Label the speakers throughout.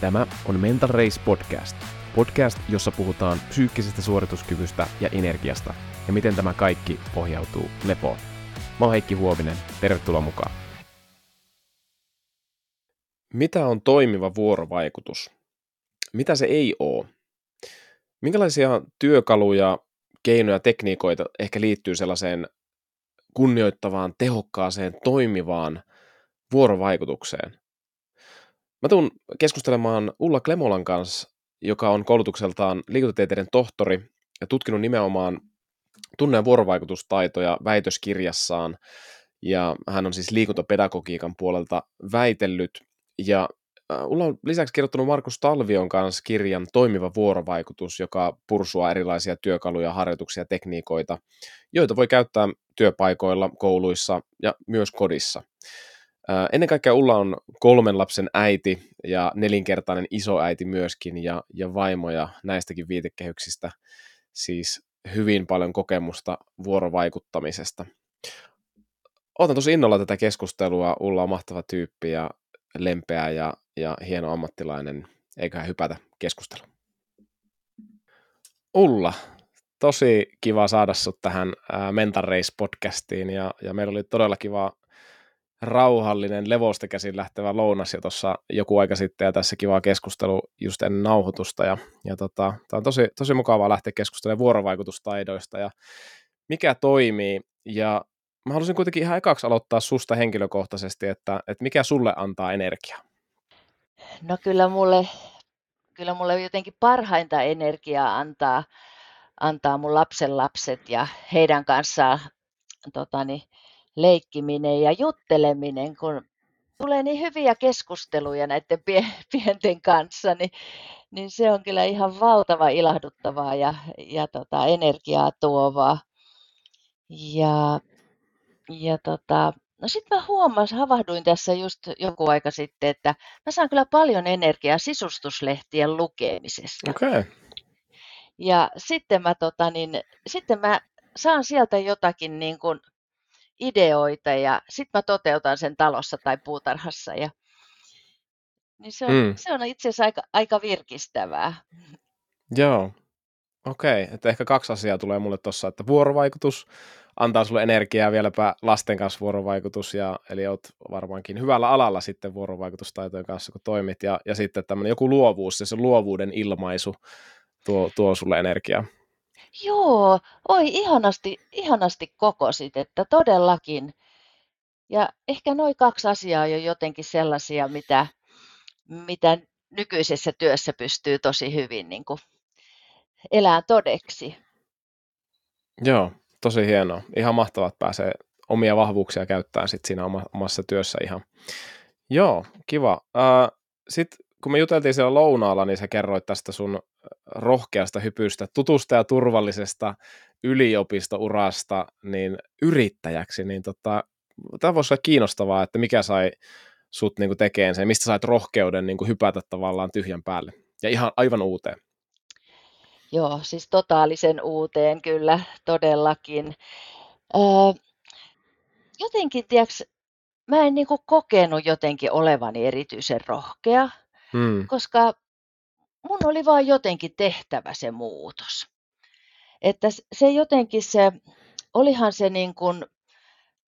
Speaker 1: Tämä on Mental Race Podcast. Podcast, jossa puhutaan psyykkisestä suorituskyvystä ja energiasta ja miten tämä kaikki pohjautuu lepoon. Mä oon Heikki Huovinen, tervetuloa mukaan. Mitä on toimiva vuorovaikutus? Mitä se ei ole? Minkälaisia työkaluja, keinoja, tekniikoita ehkä liittyy sellaiseen kunnioittavaan, tehokkaaseen, toimivaan vuorovaikutukseen? Mä tuun keskustelemaan Ulla Klemolan kanssa, joka on koulutukseltaan liikuntatieteiden tohtori ja tutkinut nimenomaan tunne- ja vuorovaikutustaitoja väitöskirjassaan. Ja hän on siis liikuntapedagogiikan puolelta väitellyt. Ja Ulla on lisäksi kirjoittanut Markus Talvion kanssa kirjan Toimiva vuorovaikutus, joka pursua erilaisia työkaluja, harjoituksia, tekniikoita, joita voi käyttää työpaikoilla, kouluissa ja myös kodissa. Ennen kaikkea Ulla on kolmen lapsen äiti ja nelinkertainen isoäiti myöskin ja, ja vaimo ja näistäkin viitekehyksistä siis hyvin paljon kokemusta vuorovaikuttamisesta. Otan tosi innolla tätä keskustelua. Ulla on mahtava tyyppi ja lempeä ja, ja hieno ammattilainen. Eiköhän hypätä keskusteluun. Ulla, tosi kiva saada sut tähän Mental Race podcastiin ja, ja meillä oli todella kiva rauhallinen, levosta käsin lähtevä lounas jo tuossa joku aika sitten ja tässä kiva keskustelu just ennen nauhoitusta ja, ja tota, tämä on tosi, tosi mukavaa lähteä keskustelemaan vuorovaikutustaidoista ja mikä toimii ja mä haluaisin kuitenkin ihan ekaksi aloittaa susta henkilökohtaisesti, että, että mikä sulle antaa energiaa?
Speaker 2: No kyllä mulle, kyllä mulle jotenkin parhainta energiaa antaa, antaa mun lapsen lapset ja heidän kanssaan totani, leikkiminen ja jutteleminen, kun tulee niin hyviä keskusteluja näiden pienten kanssa, niin, niin se on kyllä ihan valtava ilahduttavaa ja, ja tota, energiaa tuovaa. Ja, ja tota, no sitten mä huomasin, havahduin tässä just joku aika sitten, että mä saan kyllä paljon energiaa sisustuslehtien lukemisesta.
Speaker 1: Okay.
Speaker 2: Ja sitten mä, tota, niin, sitten mä saan sieltä jotakin niin kuin ideoita ja sitten mä toteutan sen talossa tai puutarhassa. Ja, niin se on, mm. se on itse asiassa aika, aika virkistävää.
Speaker 1: Joo, okei. Okay. Että ehkä kaksi asiaa tulee mulle tuossa, että vuorovaikutus antaa sulle energiaa vieläpä lasten kanssa vuorovaikutus, ja, eli oot varmaankin hyvällä alalla sitten vuorovaikutustaitojen kanssa, kun toimit, ja, ja sitten tämmöinen joku luovuus, se luovuuden ilmaisu tuo, tuo sulle energiaa.
Speaker 2: Joo, oi ihanasti, ihanasti kokosit, että todellakin. Ja ehkä noin kaksi asiaa on jo jotenkin sellaisia, mitä, mitä nykyisessä työssä pystyy tosi hyvin niin kuin elää todeksi.
Speaker 1: Joo, tosi hienoa. Ihan mahtavaa, että pääsee omia vahvuuksia käyttämään sit siinä omassa työssä ihan. Joo, kiva. Sitten kun me juteltiin siellä lounaalla, niin sä kerroit tästä sun rohkeasta hypystä, tutusta ja turvallisesta yliopistourasta niin yrittäjäksi, niin tota, tämä voisi olla kiinnostavaa, että mikä sai sut niin tekemään sen, mistä sait rohkeuden niin kuin hypätä tavallaan tyhjän päälle ja ihan aivan uuteen.
Speaker 2: Joo, siis totaalisen uuteen kyllä todellakin. Öö, jotenkin, tiedätkö, mä en niin kuin kokenut jotenkin olevani erityisen rohkea, hmm. koska mun oli vaan jotenkin tehtävä se muutos. Että se jotenkin se, olihan se niin kuin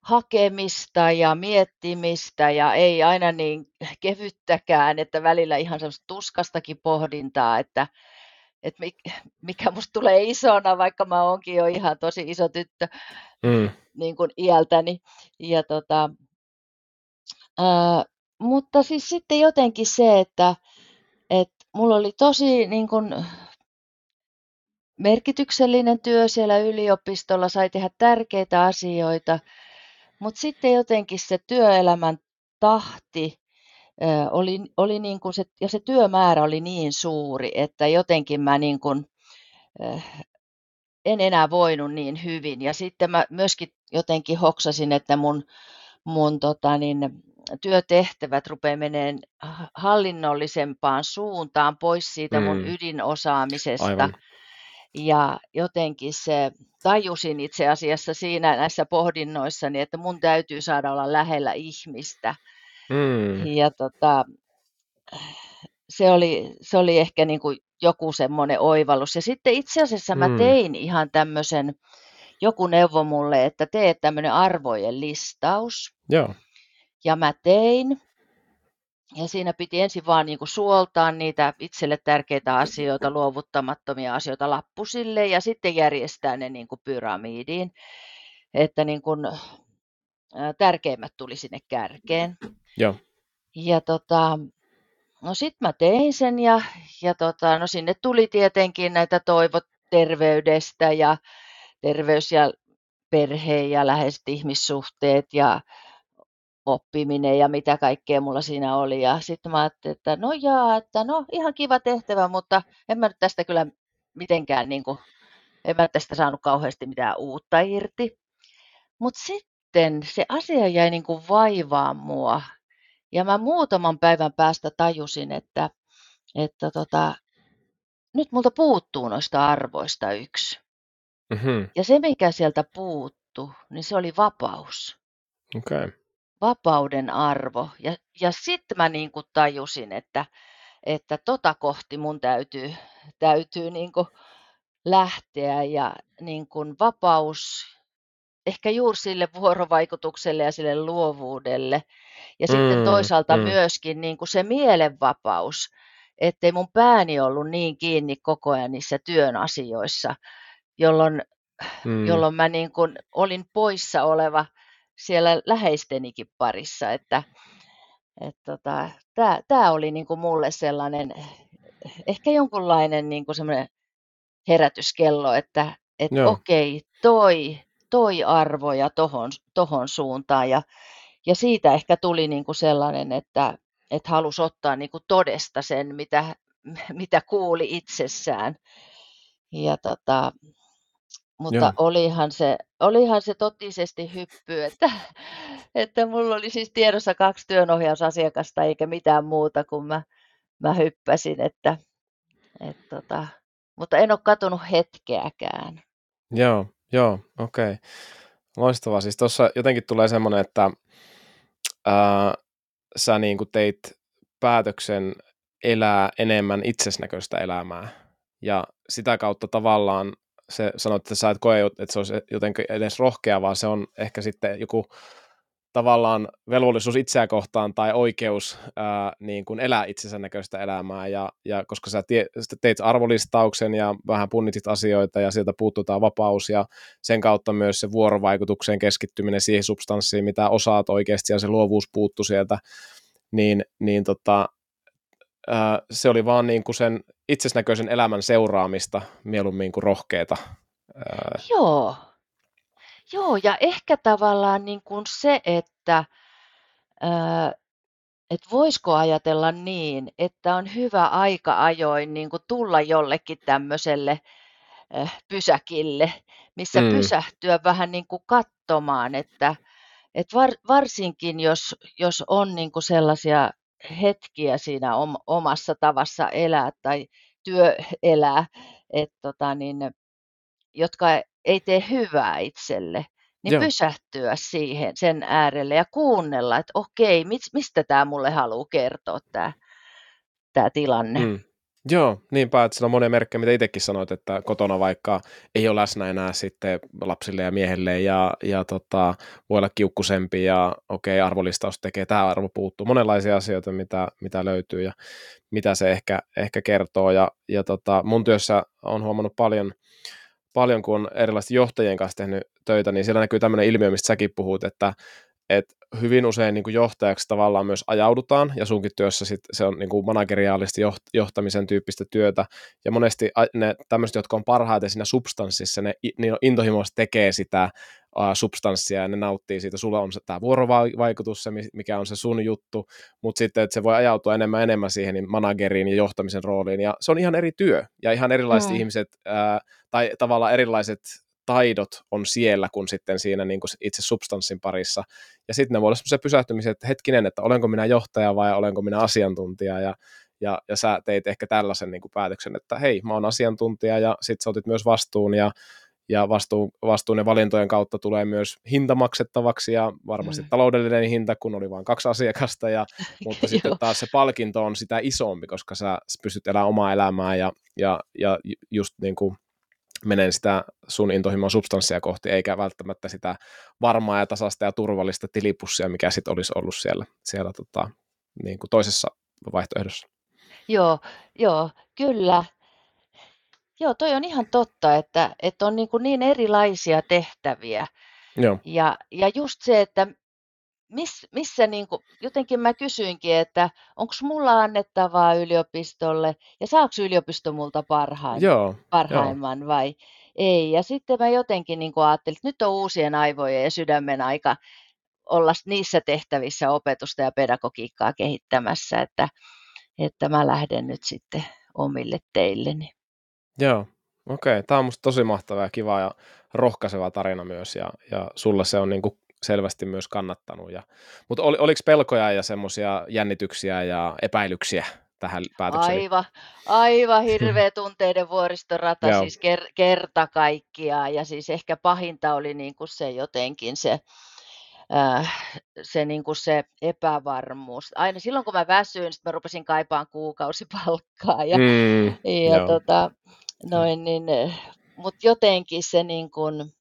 Speaker 2: hakemista ja miettimistä ja ei aina niin kevyttäkään, että välillä ihan semmoista tuskastakin pohdintaa, että, että mikä musta tulee isona, vaikka mä oonkin jo ihan tosi iso tyttö mm. niin kuin iältäni. Ja tota, ää, mutta siis sitten jotenkin se, että, että mulla oli tosi niin kuin, merkityksellinen työ siellä yliopistolla, sai tehdä tärkeitä asioita, mutta sitten jotenkin se työelämän tahti oli, oli niin kuin se, ja se työmäärä oli niin suuri, että jotenkin mä niin kuin, en enää voinut niin hyvin. Ja sitten mä myöskin jotenkin hoksasin, että mun, mun tota niin, työtehtävät rupeaa meneen hallinnollisempaan suuntaan pois siitä mun mm. ydinosaamisesta. Aivan. Ja jotenkin se tajusin itse asiassa siinä näissä pohdinnoissani, että mun täytyy saada olla lähellä ihmistä. Mm. Ja tota, se, oli, se oli ehkä niin kuin joku semmoinen oivallus. Ja sitten itse asiassa mä
Speaker 1: Mm.
Speaker 2: tein ihan tämmöisen, joku neuvo mulle, että tee tämmöinen arvojen listaus.
Speaker 1: Joo.
Speaker 2: Ja mä tein. Ja siinä piti ensin vaan niin kuin suoltaa niitä itselle tärkeitä asioita, luovuttamattomia asioita lappusille ja sitten järjestää ne niin kuin pyramidiin, että niin kuin, tärkeimmät tuli sinne kärkeen.
Speaker 1: Joo.
Speaker 2: Ja tota, no sit mä tein sen ja, ja tota, no sinne tuli tietenkin näitä toivot terveydestä ja terveys ja perhe ja läheiset ihmissuhteet ja oppiminen ja mitä kaikkea mulla siinä oli. Ja sitten mä ajattelin, että no jaa, että no ihan kiva tehtävä, mutta en mä nyt tästä kyllä mitenkään, niin kuin, en mä tästä saanut kauheasti mitään uutta irti. Mutta sitten se asia jäi niin kuin vaivaa mua. Ja mä muutaman päivän päästä tajusin, että, että tota, nyt multa puuttuu noista arvoista yksi.
Speaker 1: Mhm.
Speaker 2: Ja se, mikä sieltä puuttu, niin se oli vapaus.
Speaker 1: Okei. Okay.
Speaker 2: Vapauden arvo. Ja, ja sitten mä niin kuin tajusin, että, että tota kohti mun täytyy, täytyy niin kuin lähteä ja niin kuin vapaus ehkä juuri sille vuorovaikutukselle ja sille luovuudelle. Ja sitten
Speaker 1: Mm,
Speaker 2: toisaalta
Speaker 1: mm.
Speaker 2: myöskin niin kuin se mielenvapaus, ettei mun pääni ollut niin kiinni koko ajan niissä työn asioissa, jolloin
Speaker 1: Mm.
Speaker 2: jolloin mä niin kuin olin poissa oleva siellä läheistenikin parissa, että että tota, tämä, oli niin kuin mulle sellainen, ehkä jonkunlainen niin kuin semmoinen herätyskello, että että
Speaker 1: Joo.
Speaker 2: okei, toi, toi arvo ja tohon, tohon suuntaan ja, ja siitä ehkä tuli niin kuin sellainen, että että halusi ottaa niin kuin todesta sen, mitä, mitä kuuli itsessään. Ja tota, mutta
Speaker 1: Joo.
Speaker 2: olihan se, olihan se totisesti hyppy, että, että mulla oli siis tiedossa kaksi työnohjausasiakasta eikä mitään muuta, kun mä, mä hyppäsin, että, että tota, mutta en ole katunut hetkeäkään.
Speaker 1: Joo, joo, okei. Okay. Loistavaa. Siis tuossa jotenkin tulee semmoinen, että ää, sä niin kuin teit päätöksen elää enemmän itsesnäköistä elämää. Ja sitä kautta tavallaan se sanoit, että sä et koe, että se olisi jotenkin edes rohkea, vaan se on ehkä sitten joku tavallaan velvollisuus itseä kohtaan tai oikeus ää, niin kuin elää itsensä näköistä elämää, ja, ja koska sä tie, teit arvolistauksen ja vähän punnitit asioita ja sieltä puuttutaan vapaus ja sen kautta myös se vuorovaikutukseen keskittyminen siihen substanssiin, mitä osaat oikeasti ja se luovuus puuttu sieltä, niin, niin tota, se oli vaan niin kuin sen itsesnäköisen elämän seuraamista mieluummin kuin rohkeeta. Ää,
Speaker 2: Joo, joo ja ehkä tavallaan niin kuin se, että että voisiko ajatella niin, että on hyvä aika ajoin niin kuin tulla jollekin tämmöiselle pysäkille, missä
Speaker 1: Mm.
Speaker 2: pysähtyä vähän niin kuin katsomaan, että, että var, varsinkin jos, jos on niin kuin sellaisia hetkiä siinä om, omassa tavassa elää tai työelää, että tota niin, jotka ei tee hyvää itselle, niin
Speaker 1: Joo.
Speaker 2: pysähtyä siihen sen äärelle ja kuunnella, että okei, mis, mistä tämä mulle haluaa kertoa tämä tilanne.
Speaker 1: Mm. Joo, niinpä, että sillä on monia merkkejä, mitä itsekin sanoit, että kotona vaikka ei ole läsnä enää sitten lapsille ja miehelle ja, ja tota, voi olla kiukkusempi ja okei, arvolistaus tekee, tämä arvo puuttuu, monenlaisia asioita, mitä, mitä löytyy ja mitä se ehkä, ehkä kertoo. Ja, ja tota, mun työssä on huomannut paljon, paljon, kun on erilaisten johtajien kanssa tehnyt töitä, niin siellä näkyy tämmöinen ilmiö, mistä säkin puhut, että, että hyvin usein niin kuin johtajaksi tavallaan myös ajaudutaan, ja sunkin työssä sit se on niin kuin manageriaalista joht- johtamisen tyyppistä työtä, ja monesti ne tämmöiset, jotka on parhaiten siinä substanssissa, ne, i- ne intohimoisesti tekee sitä uh, substanssia, ja ne nauttii siitä, sulla on se, tämä vuorovaikutus, se, mi- mikä on se sun juttu, mutta sitten, että se voi ajautua enemmän enemmän siihen niin manageriin ja johtamisen rooliin, ja se on ihan eri työ, ja ihan erilaiset
Speaker 2: Mm.
Speaker 1: ihmiset, ää, tai tavallaan erilaiset taidot on siellä kuin sitten siinä niin kuin itse substanssin parissa. Ja sitten ne voi olla semmoisia pysähtymisiä, että hetkinen, että olenko minä johtaja vai olenko minä asiantuntija ja, ja, ja sä teit ehkä tällaisen niin kuin päätöksen, että hei, mä oon asiantuntija ja sitten sä otit myös vastuun ja, ja vastuu, vastuun ja valintojen kautta tulee myös hinta maksettavaksi ja varmasti mm. taloudellinen hinta, kun oli vain kaksi asiakasta, ja, mutta sitten taas se palkinto on sitä isompi, koska sä pystyt elämään omaa elämää ja, ja, ja just niin kuin menen sitä sun intohimon substanssia kohti, eikä välttämättä sitä varmaa ja tasasta ja turvallista tilipussia, mikä sitten olisi ollut siellä, siellä tota, niin kuin toisessa vaihtoehdossa.
Speaker 2: Joo, joo, kyllä. Joo, toi on ihan totta, että, että on niin, kuin niin erilaisia tehtäviä.
Speaker 1: Joo.
Speaker 2: Ja, ja just se, että miss, missä niin kuin, jotenkin mä kysyinkin, että onko mulla annettavaa yliopistolle ja saako yliopisto multa parhain,
Speaker 1: Joo,
Speaker 2: parhaimman vai ei. Ja sitten mä jotenkin niin kuin ajattelin, että nyt on uusien aivojen ja sydämen aika olla niissä tehtävissä opetusta ja pedagogiikkaa kehittämässä, että, että mä lähden nyt sitten omille teilleni.
Speaker 1: Joo, okei. Okay. Tämä on musta tosi mahtava ja kiva ja rohkaiseva tarina myös ja, ja sulle se on niin kuin selvästi myös kannattanut. Ja, mutta ol, oliko pelkoja ja semmoisia jännityksiä ja epäilyksiä tähän päätökseen?
Speaker 2: Aivan, aivan hirveä tunteiden vuoristorata, siis ker, kerta kaikkiaan. Ja siis ehkä pahinta oli niin kuin se jotenkin se, äh, se, niin kuin se epävarmuus. Aina silloin kun mä väsyin, sit mä rupesin kaipaan kuukausipalkkaa. Ja, mm, ja tota, noin, niin, mutta jotenkin se niin kuin,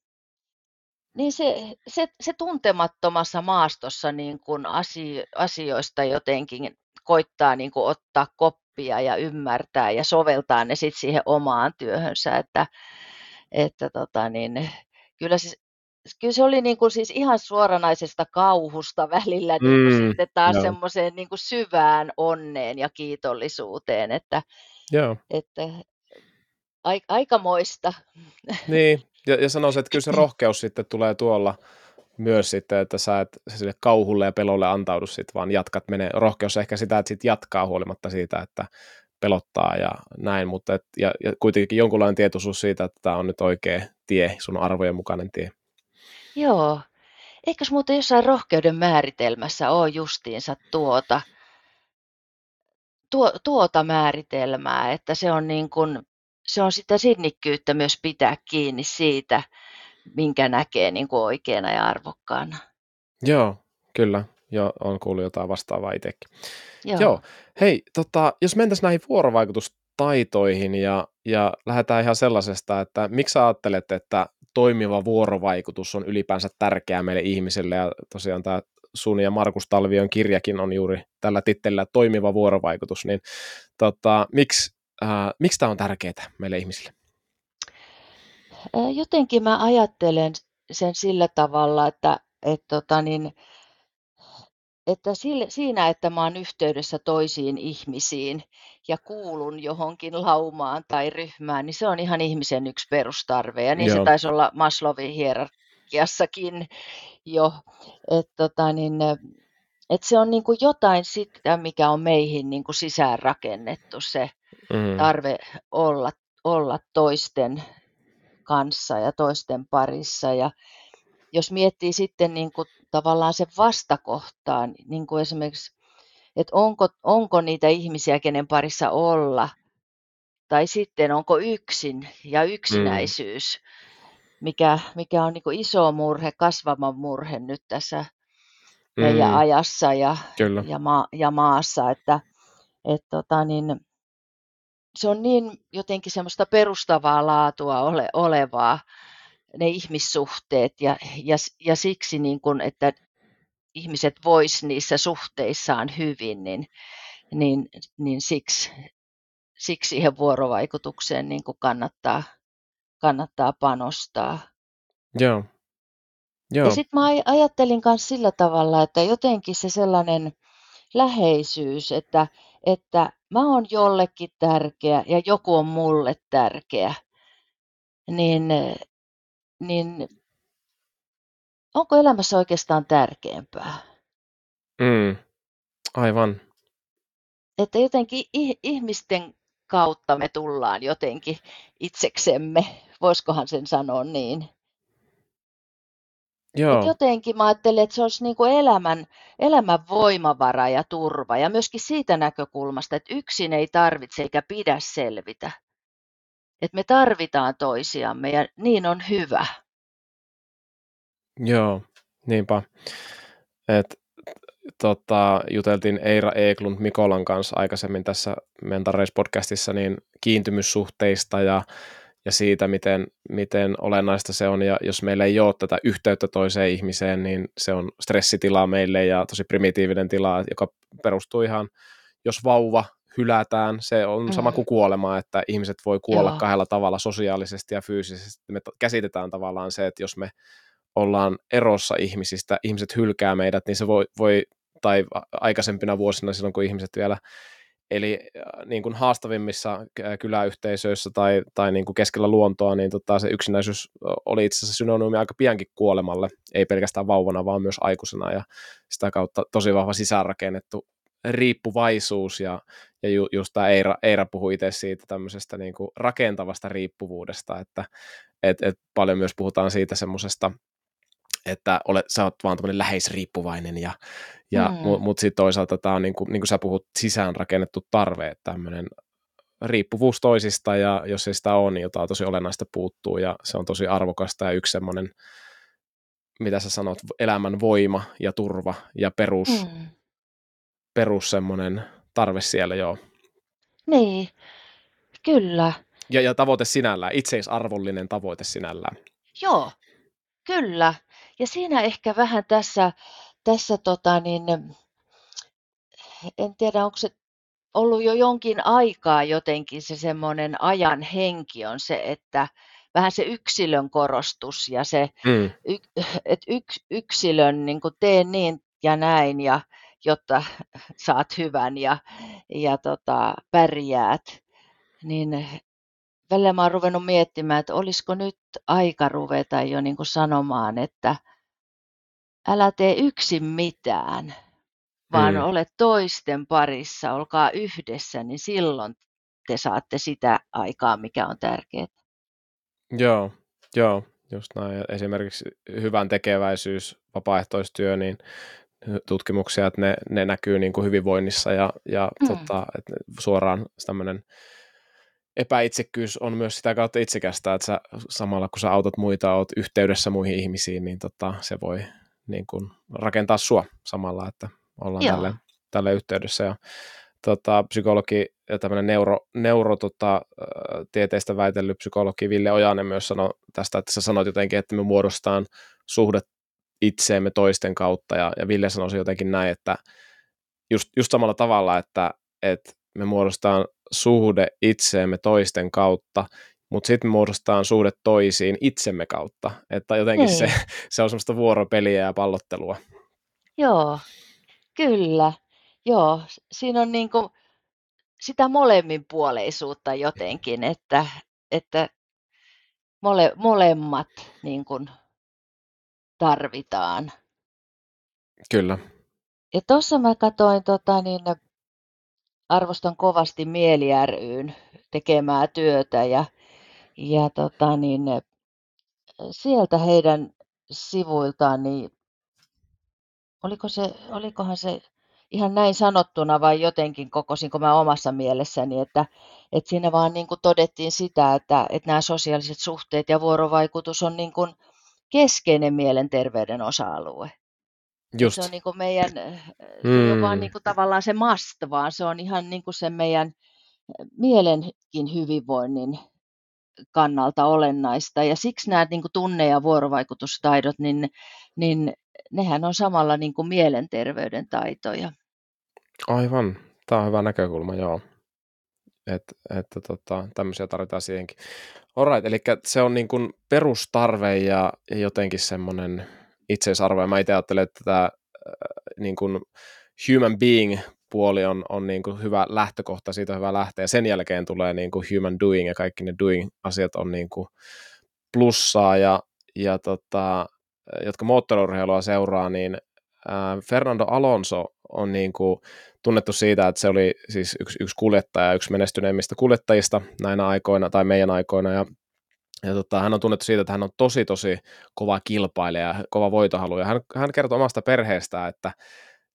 Speaker 2: niin se, se, se tuntemattomassa maastossa niin kuin asio, asioista jotenkin koittaa niin kuin ottaa koppia ja ymmärtää ja soveltaa ne sitten siihen omaan työhönsä, että, että tota niin, kyllä, siis, kyllä se oli niin kuin siis ihan suoranaisesta kauhusta välillä niin kuin mm, sitten taas no. semmoiseen niin kuin syvään onneen ja kiitollisuuteen, että,
Speaker 1: Joo.
Speaker 2: että aikamoista.
Speaker 1: Niin, ja, ja sanoisin, että kyllä se rohkeus sitten tulee tuolla myös sitten, että sä et sille kauhulle ja pelolle antaudu sitten, vaan jatkat menee. Rohkeus ehkä sitä, että sit jatkaa huolimatta siitä, että pelottaa ja näin, mutta et, ja, ja kuitenkin jonkunlainen tietoisuus siitä, että tämä on nyt oikea tie, sun arvojen mukainen tie.
Speaker 2: Joo. Eikös muuten jossain rohkeuden määritelmässä ole justiinsa tuota, tuo, tuota määritelmää, että se on niin kuin se on sitä sinnikkyyttä myös pitää kiinni siitä, minkä näkee niin kuin oikeana ja arvokkaana.
Speaker 1: Joo, kyllä. Jo, on kuullut jotain vastaavaa itsekin. Joo. Joo. Hei, tota, jos mentäisiin näihin vuorovaikutustaitoihin ja, ja lähdetään ihan sellaisesta, että miksi sä ajattelet, että toimiva vuorovaikutus on ylipäänsä tärkeää meille ihmisille ja tosiaan tämä sun ja Markus Talvion kirjakin on juuri tällä tittelillä toimiva vuorovaikutus, niin tota, miksi äh, miksi tämä on tärkeää meille ihmisille?
Speaker 2: Jotenkin mä ajattelen sen sillä tavalla, että, että, tota niin, että sille, siinä, että mä oon yhteydessä toisiin ihmisiin ja kuulun johonkin laumaan tai ryhmään, niin se on ihan ihmisen yksi perustarve. Ja niin Joo. se taisi olla Maslowin hierarkiassakin jo. Että tota niin, et se on niin kuin jotain sitä, mikä on meihin niin kuin sisäänrakennettu, se mm. tarve olla, olla toisten kanssa ja toisten parissa. Ja jos miettii sitten niin kuin tavallaan se vastakohtaan, niin kuin esimerkiksi, että onko, onko niitä ihmisiä, kenen parissa olla, tai sitten onko yksin ja yksinäisyys, mm. mikä, mikä on niin kuin iso murhe, kasvava murhe nyt tässä mm. ajassa ja, ja, ma- ja maassa, että et tota, niin, se on niin jotenkin semmoista perustavaa laatua ole, olevaa, ne ihmissuhteet, ja, ja, ja siksi, niin kun, että ihmiset vois niissä suhteissaan hyvin, niin, niin, niin siksi, siksi siihen vuorovaikutukseen niin kuin kannattaa, kannattaa panostaa.
Speaker 1: Joo.
Speaker 2: Joo. Ja sitten mä ajattelin myös sillä tavalla, että jotenkin se sellainen läheisyys, että, että mä oon jollekin tärkeä ja joku on mulle tärkeä, niin, niin onko elämässä oikeastaan tärkeämpää?
Speaker 1: Mm, aivan.
Speaker 2: Että jotenkin ihmisten kautta me tullaan jotenkin itseksemme, voisikohan sen sanoa niin.
Speaker 1: Joo.
Speaker 2: Et jotenkin mä ajattelen, että se olisi niin kuin elämän, elämän voimavara ja turva. Ja myöskin siitä näkökulmasta, että yksin ei tarvitse eikä pidä selvitä. että me tarvitaan toisiamme ja niin on hyvä.
Speaker 1: Joo, niinpä. Et, tota, juteltiin Eira Eklund Mikolan kanssa aikaisemmin tässä Mentareis-podcastissa niin kiintymyssuhteista ja, ja siitä, miten, miten olennaista se on. Ja jos meillä ei ole tätä yhteyttä toiseen ihmiseen, niin se on stressitila meille ja tosi primitiivinen tila, joka perustuu ihan, jos vauva hylätään, se on mm. sama kuin kuolema, että ihmiset voi kuolla Joo. kahdella tavalla sosiaalisesti ja fyysisesti. Me käsitetään tavallaan se, että jos me ollaan erossa ihmisistä, ihmiset hylkää meidät, niin se voi, voi tai aikaisempina vuosina silloin, kun ihmiset vielä eli äh, niin kuin haastavimmissa kyläyhteisöissä tai, tai niin kuin keskellä luontoa, niin tota, se yksinäisyys oli itse asiassa synonyymi aika piankin kuolemalle, ei pelkästään vauvana, vaan myös aikuisena, ja sitä kautta tosi vahva sisäänrakennettu riippuvaisuus, ja, ja ju, just tämä Eira, Eira puhui itse siitä tämmöisestä niin kuin rakentavasta riippuvuudesta, että et, et paljon myös puhutaan siitä semmoisesta että olet, sä oot vaan tämmöinen läheisriippuvainen, ja, ja, mm. mutta mut sitten toisaalta tämä on, niin kuin, niin kuin sä puhut, sisäänrakennettu tarve, että tämmöinen riippuvuus toisista, ja jos ei sitä ole, niin jotain tosi olennaista puuttuu, ja se on tosi arvokasta, ja yksi semmoinen, mitä sä sanot, elämän voima ja turva ja perus, mm. perus semmoinen tarve siellä, joo.
Speaker 2: Niin, kyllä.
Speaker 1: Ja, ja tavoite sinällään, itseisarvollinen tavoite sinällään.
Speaker 2: Joo, kyllä. Ja siinä ehkä vähän tässä, tässä tota niin, en tiedä onko se ollut jo jonkin aikaa jotenkin se semmoinen ajan henki on se, että vähän se yksilön korostus ja se, mm. että yks, yksilön niin kuin tee niin ja näin, ja, jotta saat hyvän ja, ja tota, pärjäät, niin välillä mä oon ruvennut miettimään, että olisiko nyt aika ruveta jo niin kuin sanomaan, että älä tee yksin mitään, vaan mm. ole toisten parissa, olkaa yhdessä, niin silloin te saatte sitä aikaa, mikä on tärkeää.
Speaker 1: Joo, joo, just näin. Esimerkiksi hyvän tekeväisyys, vapaaehtoistyö, niin tutkimuksia, että ne, ne näkyy niin kuin hyvinvoinnissa ja, ja mm. tota, että suoraan tämmöinen epäitsekkyys on myös sitä kautta itsekästä, että sä, samalla kun sä autat muita, oot yhteydessä muihin ihmisiin, niin tota, se voi niin kuin rakentaa sua samalla, että ollaan tälle, tälle yhteydessä. Ja, tota, psykologi ja tämmöinen neuro, neuro tota, tieteistä väitellyt psykologi Ville Ojanen myös sanoi tästä, että sä sanoit jotenkin, että me muodostaan suhde itseemme toisten kautta, ja, ja Ville sanoi jotenkin näin, että just, just samalla tavalla, että, että me muodostaan suhde itseemme toisten kautta, mutta sitten me muodostaan suhde toisiin itsemme kautta, että jotenkin se, niin. se on semmoista vuoropeliä ja pallottelua.
Speaker 2: Joo, kyllä. Joo, siinä on niin kuin sitä molemminpuoleisuutta jotenkin, että, että mole, molemmat niin kuin tarvitaan.
Speaker 1: Kyllä.
Speaker 2: Ja tuossa mä katsoin, tota, niin arvostan kovasti Mieli ryyn tekemää työtä ja ja tota niin, sieltä heidän sivuiltaan, niin oliko se, olikohan se ihan näin sanottuna vai jotenkin kokosinko mä omassa mielessäni, että, että siinä vaan niin kuin todettiin sitä, että, että nämä sosiaaliset suhteet ja vuorovaikutus on niin kuin keskeinen mielenterveyden osa-alue. Just. Se on niin kuin meidän, mm. joka on niin kuin tavallaan se must, vaan se on ihan niin kuin se meidän mielenkin hyvinvoinnin kannalta olennaista. Ja siksi nämä niin kuin tunne- ja vuorovaikutustaidot, niin, niin nehän on samalla niin kuin mielenterveyden taitoja.
Speaker 1: Aivan. Tämä on hyvä näkökulma, joo. Et, että tota, tämmöisiä tarvitaan siihenkin. Alright, eli se on niin kuin perustarve ja, ja jotenkin semmoinen itseisarvo. Ja mä itse ajattelen, että tämä äh, niin kuin human being puoli on, on niin kuin hyvä lähtökohta, siitä on hyvä lähteä. Sen jälkeen tulee niin kuin human doing ja kaikki ne doing-asiat on niin kuin plussaa ja, ja tota, jotka moottoriurheilua seuraa, niin ää, Fernando Alonso on niin kuin tunnettu siitä, että se oli siis yksi, yksi kuljettaja, yksi menestyneimmistä kuljettajista näinä aikoina tai meidän aikoina ja ja tota, hän on tunnettu siitä, että hän on tosi, tosi kova kilpailija, kova voitohalu. Ja hän, hän kertoo omasta perheestään, että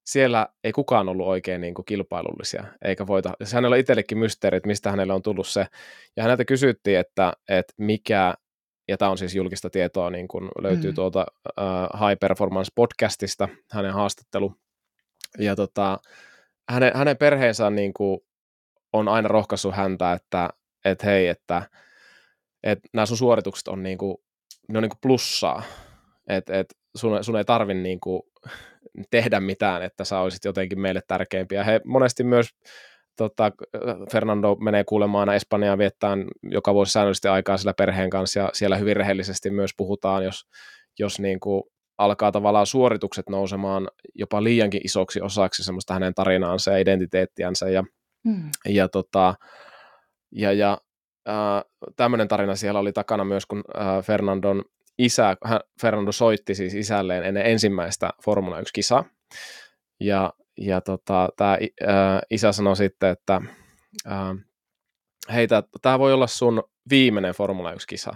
Speaker 1: siellä ei kukaan ollut oikein niin kuin kilpailullisia, eikä voita. Se hänellä on itsellekin mysteeri, että mistä hänellä on tullut se. Ja häneltä kysyttiin, että, että mikä, ja tämä on siis julkista tietoa, niin kuin löytyy mm. tuolta uh, High Performance podcastista, hänen haastattelu. Ja tota, hänen, hänen perheensä niin kuin, on aina rohkaissut häntä, että, että hei, että, että nämä sun suoritukset on, niin kuin, ne on niin kuin plussaa, että, että sun, sun ei tarvi niin kuin, tehdä mitään, että sä olisit jotenkin meille tärkeimpiä. He monesti myös tota, Fernando menee kuulemaan aina Espanjaa viettään joka vuosi säännöllisesti aikaa sillä perheen kanssa ja siellä hyvin rehellisesti myös puhutaan, jos, jos niin kuin alkaa tavallaan suoritukset nousemaan jopa liiankin isoksi osaksi semmoista hänen tarinaansa ja identiteettiänsä ja, hmm. ja, tota, ja, ja äh, tämmöinen tarina siellä oli takana myös, kun äh, Fernandon isä, hän, Fernando soitti siis isälleen ennen ensimmäistä Formula 1-kisaa, ja, ja tota, tämä äh, isä sanoi sitten, että äh, hei, tämä voi olla sun viimeinen Formula 1-kisa,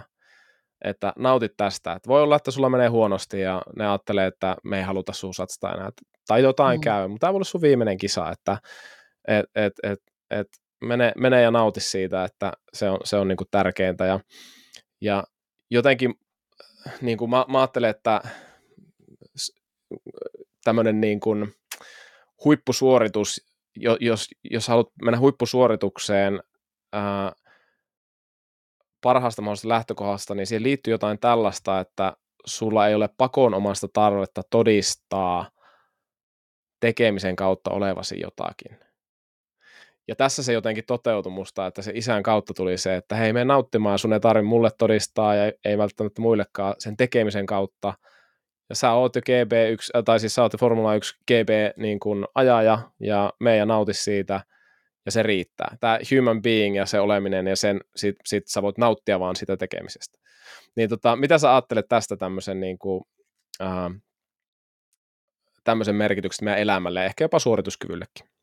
Speaker 1: että nautit tästä, että voi olla, että sulla menee huonosti ja ne ajattelee, että me ei haluta sun satsata enää, tai jotain mm. käy, mutta tämä voi olla sun viimeinen kisa, että et, et, et, et mene, mene ja nauti siitä, että se on, se on niin kuin tärkeintä ja, ja jotenkin niin kuin mä, mä ajattelen, että tämmöinen niin kuin huippusuoritus, jos, jos haluat mennä huippusuoritukseen ää, parhaasta mahdollisesta lähtökohdasta, niin siihen liittyy jotain tällaista, että sulla ei ole pakonomasta tarvetta todistaa tekemisen kautta olevasi jotakin. Ja tässä se jotenkin toteutui musta, että se isän kautta tuli se, että hei, me nauttimaan, sun ei tarvitse mulle todistaa ja ei välttämättä muillekaan sen tekemisen kautta. Ja sä oot jo GB1, äh, tai siis sä oot Formula 1 GB niin kuin ajaja ja me ja nauti siitä ja se riittää. Tämä human being ja se oleminen ja sen, sit, sit sä voit nauttia vaan sitä tekemisestä. Niin tota, mitä sä ajattelet tästä tämmöisen niin kuin, äh, tämmöisen merkityksestä meidän elämälle, ehkä jopa suorituskyvyllekin?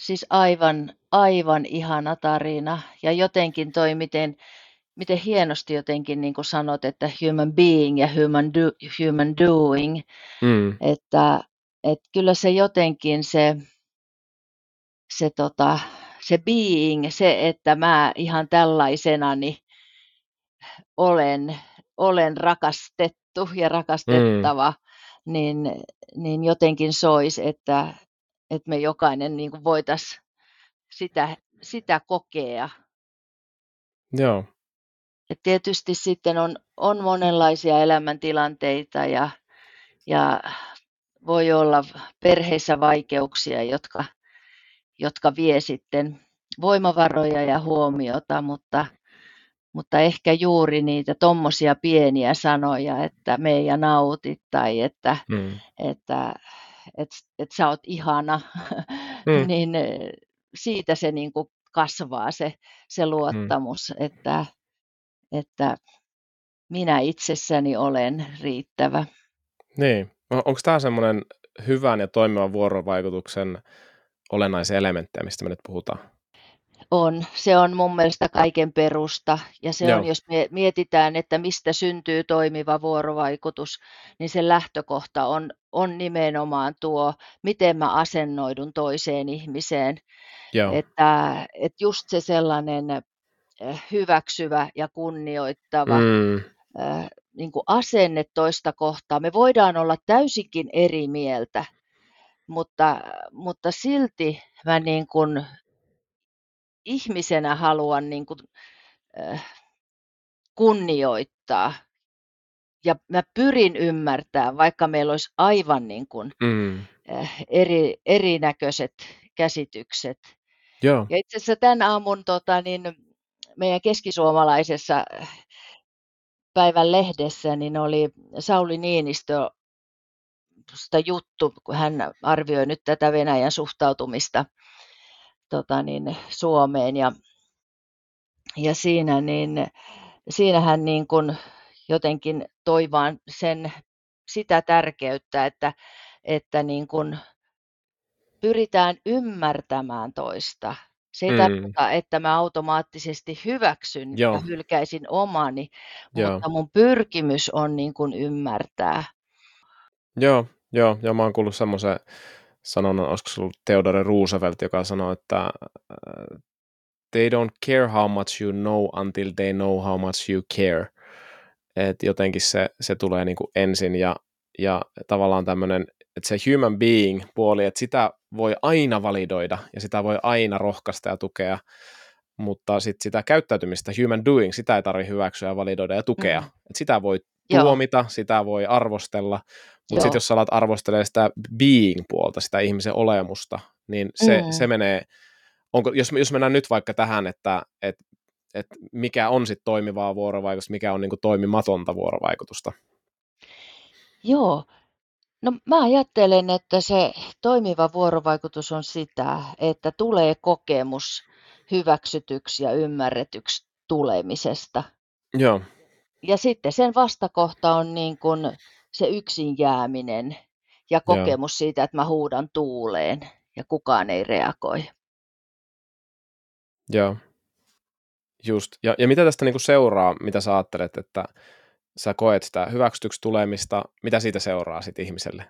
Speaker 2: Siis aivan, aivan ihana tarina. Ja jotenkin toi, miten, miten hienosti jotenkin niin kuin sanot, että human being ja human, do, human doing. Mm. Että, että kyllä se jotenkin se, se, tota, se being, se, että mä ihan tällaisenani olen, olen rakastettu ja rakastettava, mm. niin, niin jotenkin sois, että, että me jokainen niin kuin voitaisiin sitä, sitä kokea.
Speaker 1: Joo.
Speaker 2: Ja tietysti sitten on, on monenlaisia elämäntilanteita ja, ja voi olla perheissä vaikeuksia, jotka, jotka vie sitten voimavaroja ja huomiota, mutta, mutta ehkä juuri niitä tuommoisia pieniä sanoja, että me ja nautit tai että, mm. että että et sä oot ihana, mm. niin eh, siitä se niin kuin kasvaa se, se mm. luottamus, mm. että, että minä itsessäni olen riittävä.
Speaker 1: Niin. Onko tämä semmoinen hyvän ja toimivan vuorovaikutuksen olennaisia elementtejä, mistä me nyt puhutaan?
Speaker 2: On. Se on mun mielestä kaiken perusta. Ja se Joo. on, jos me mietitään, että mistä syntyy toimiva vuorovaikutus, niin se lähtökohta on, on nimenomaan tuo, miten mä asennoidun toiseen ihmiseen. Joo. Että, että just se sellainen eh, hyväksyvä ja kunnioittava mm. äh, niin kuin asenne toista kohtaa. Me voidaan olla täysinkin eri mieltä, mutta, mutta silti mä niin kuin ihmisenä haluan niin kuin, äh, kunnioittaa ja mä pyrin ymmärtämään, vaikka meillä olisi aivan niin kuin, mm. äh, eri, erinäköiset käsitykset.
Speaker 1: Joo.
Speaker 2: Ja itse asiassa tämän aamun tota, niin meidän keskisuomalaisessa päivän lehdessä niin oli Sauli Niinistö juttu, kun hän arvioi nyt tätä Venäjän suhtautumista tota niin, Suomeen ja, ja siinä niin, siinähän niin kuin jotenkin toi vaan sen, sitä tärkeyttä, että, että niin kuin pyritään ymmärtämään toista. Se ei mm. tarkoita, että mä automaattisesti hyväksyn Joo. ja hylkäisin omani, Joo. mutta mun pyrkimys on niin kuin ymmärtää.
Speaker 1: Joo, Joo, ja mä oon kuullut semmoisen sanonnan, olisiko se ollut Theodore Roosevelt, joka sanoi, että uh, they don't care how much you know until they know how much you care. Et jotenkin se, se tulee niin kuin ensin ja, ja tavallaan tämmöinen, että se human being puoli, että sitä voi aina validoida ja sitä voi aina rohkaista ja tukea, mutta sit sitä käyttäytymistä, human doing, sitä ei tarvitse hyväksyä ja validoida ja tukea. Mm. Et sitä voi tuomita, Joo. sitä voi arvostella, mutta sitten jos sä alat arvostelemaan sitä being-puolta, sitä ihmisen olemusta, niin se, mm. se menee, onko, jos, jos mennään nyt vaikka tähän, että et, et mikä on sitten toimivaa vuorovaikutusta, mikä on niinku toimimatonta vuorovaikutusta?
Speaker 2: Joo, no mä ajattelen, että se toimiva vuorovaikutus on sitä, että tulee kokemus hyväksytyksi ja ymmärretyksi tulemisesta.
Speaker 1: Joo.
Speaker 2: Ja sitten sen vastakohta on niin kuin se yksin jääminen ja kokemus Joo. siitä, että mä huudan tuuleen ja kukaan ei reagoi.
Speaker 1: Joo, just. Ja, ja mitä tästä niinku seuraa, mitä sä ajattelet, että sä koet sitä hyväksytyksi tulemista, mitä siitä seuraa sitten ihmiselle?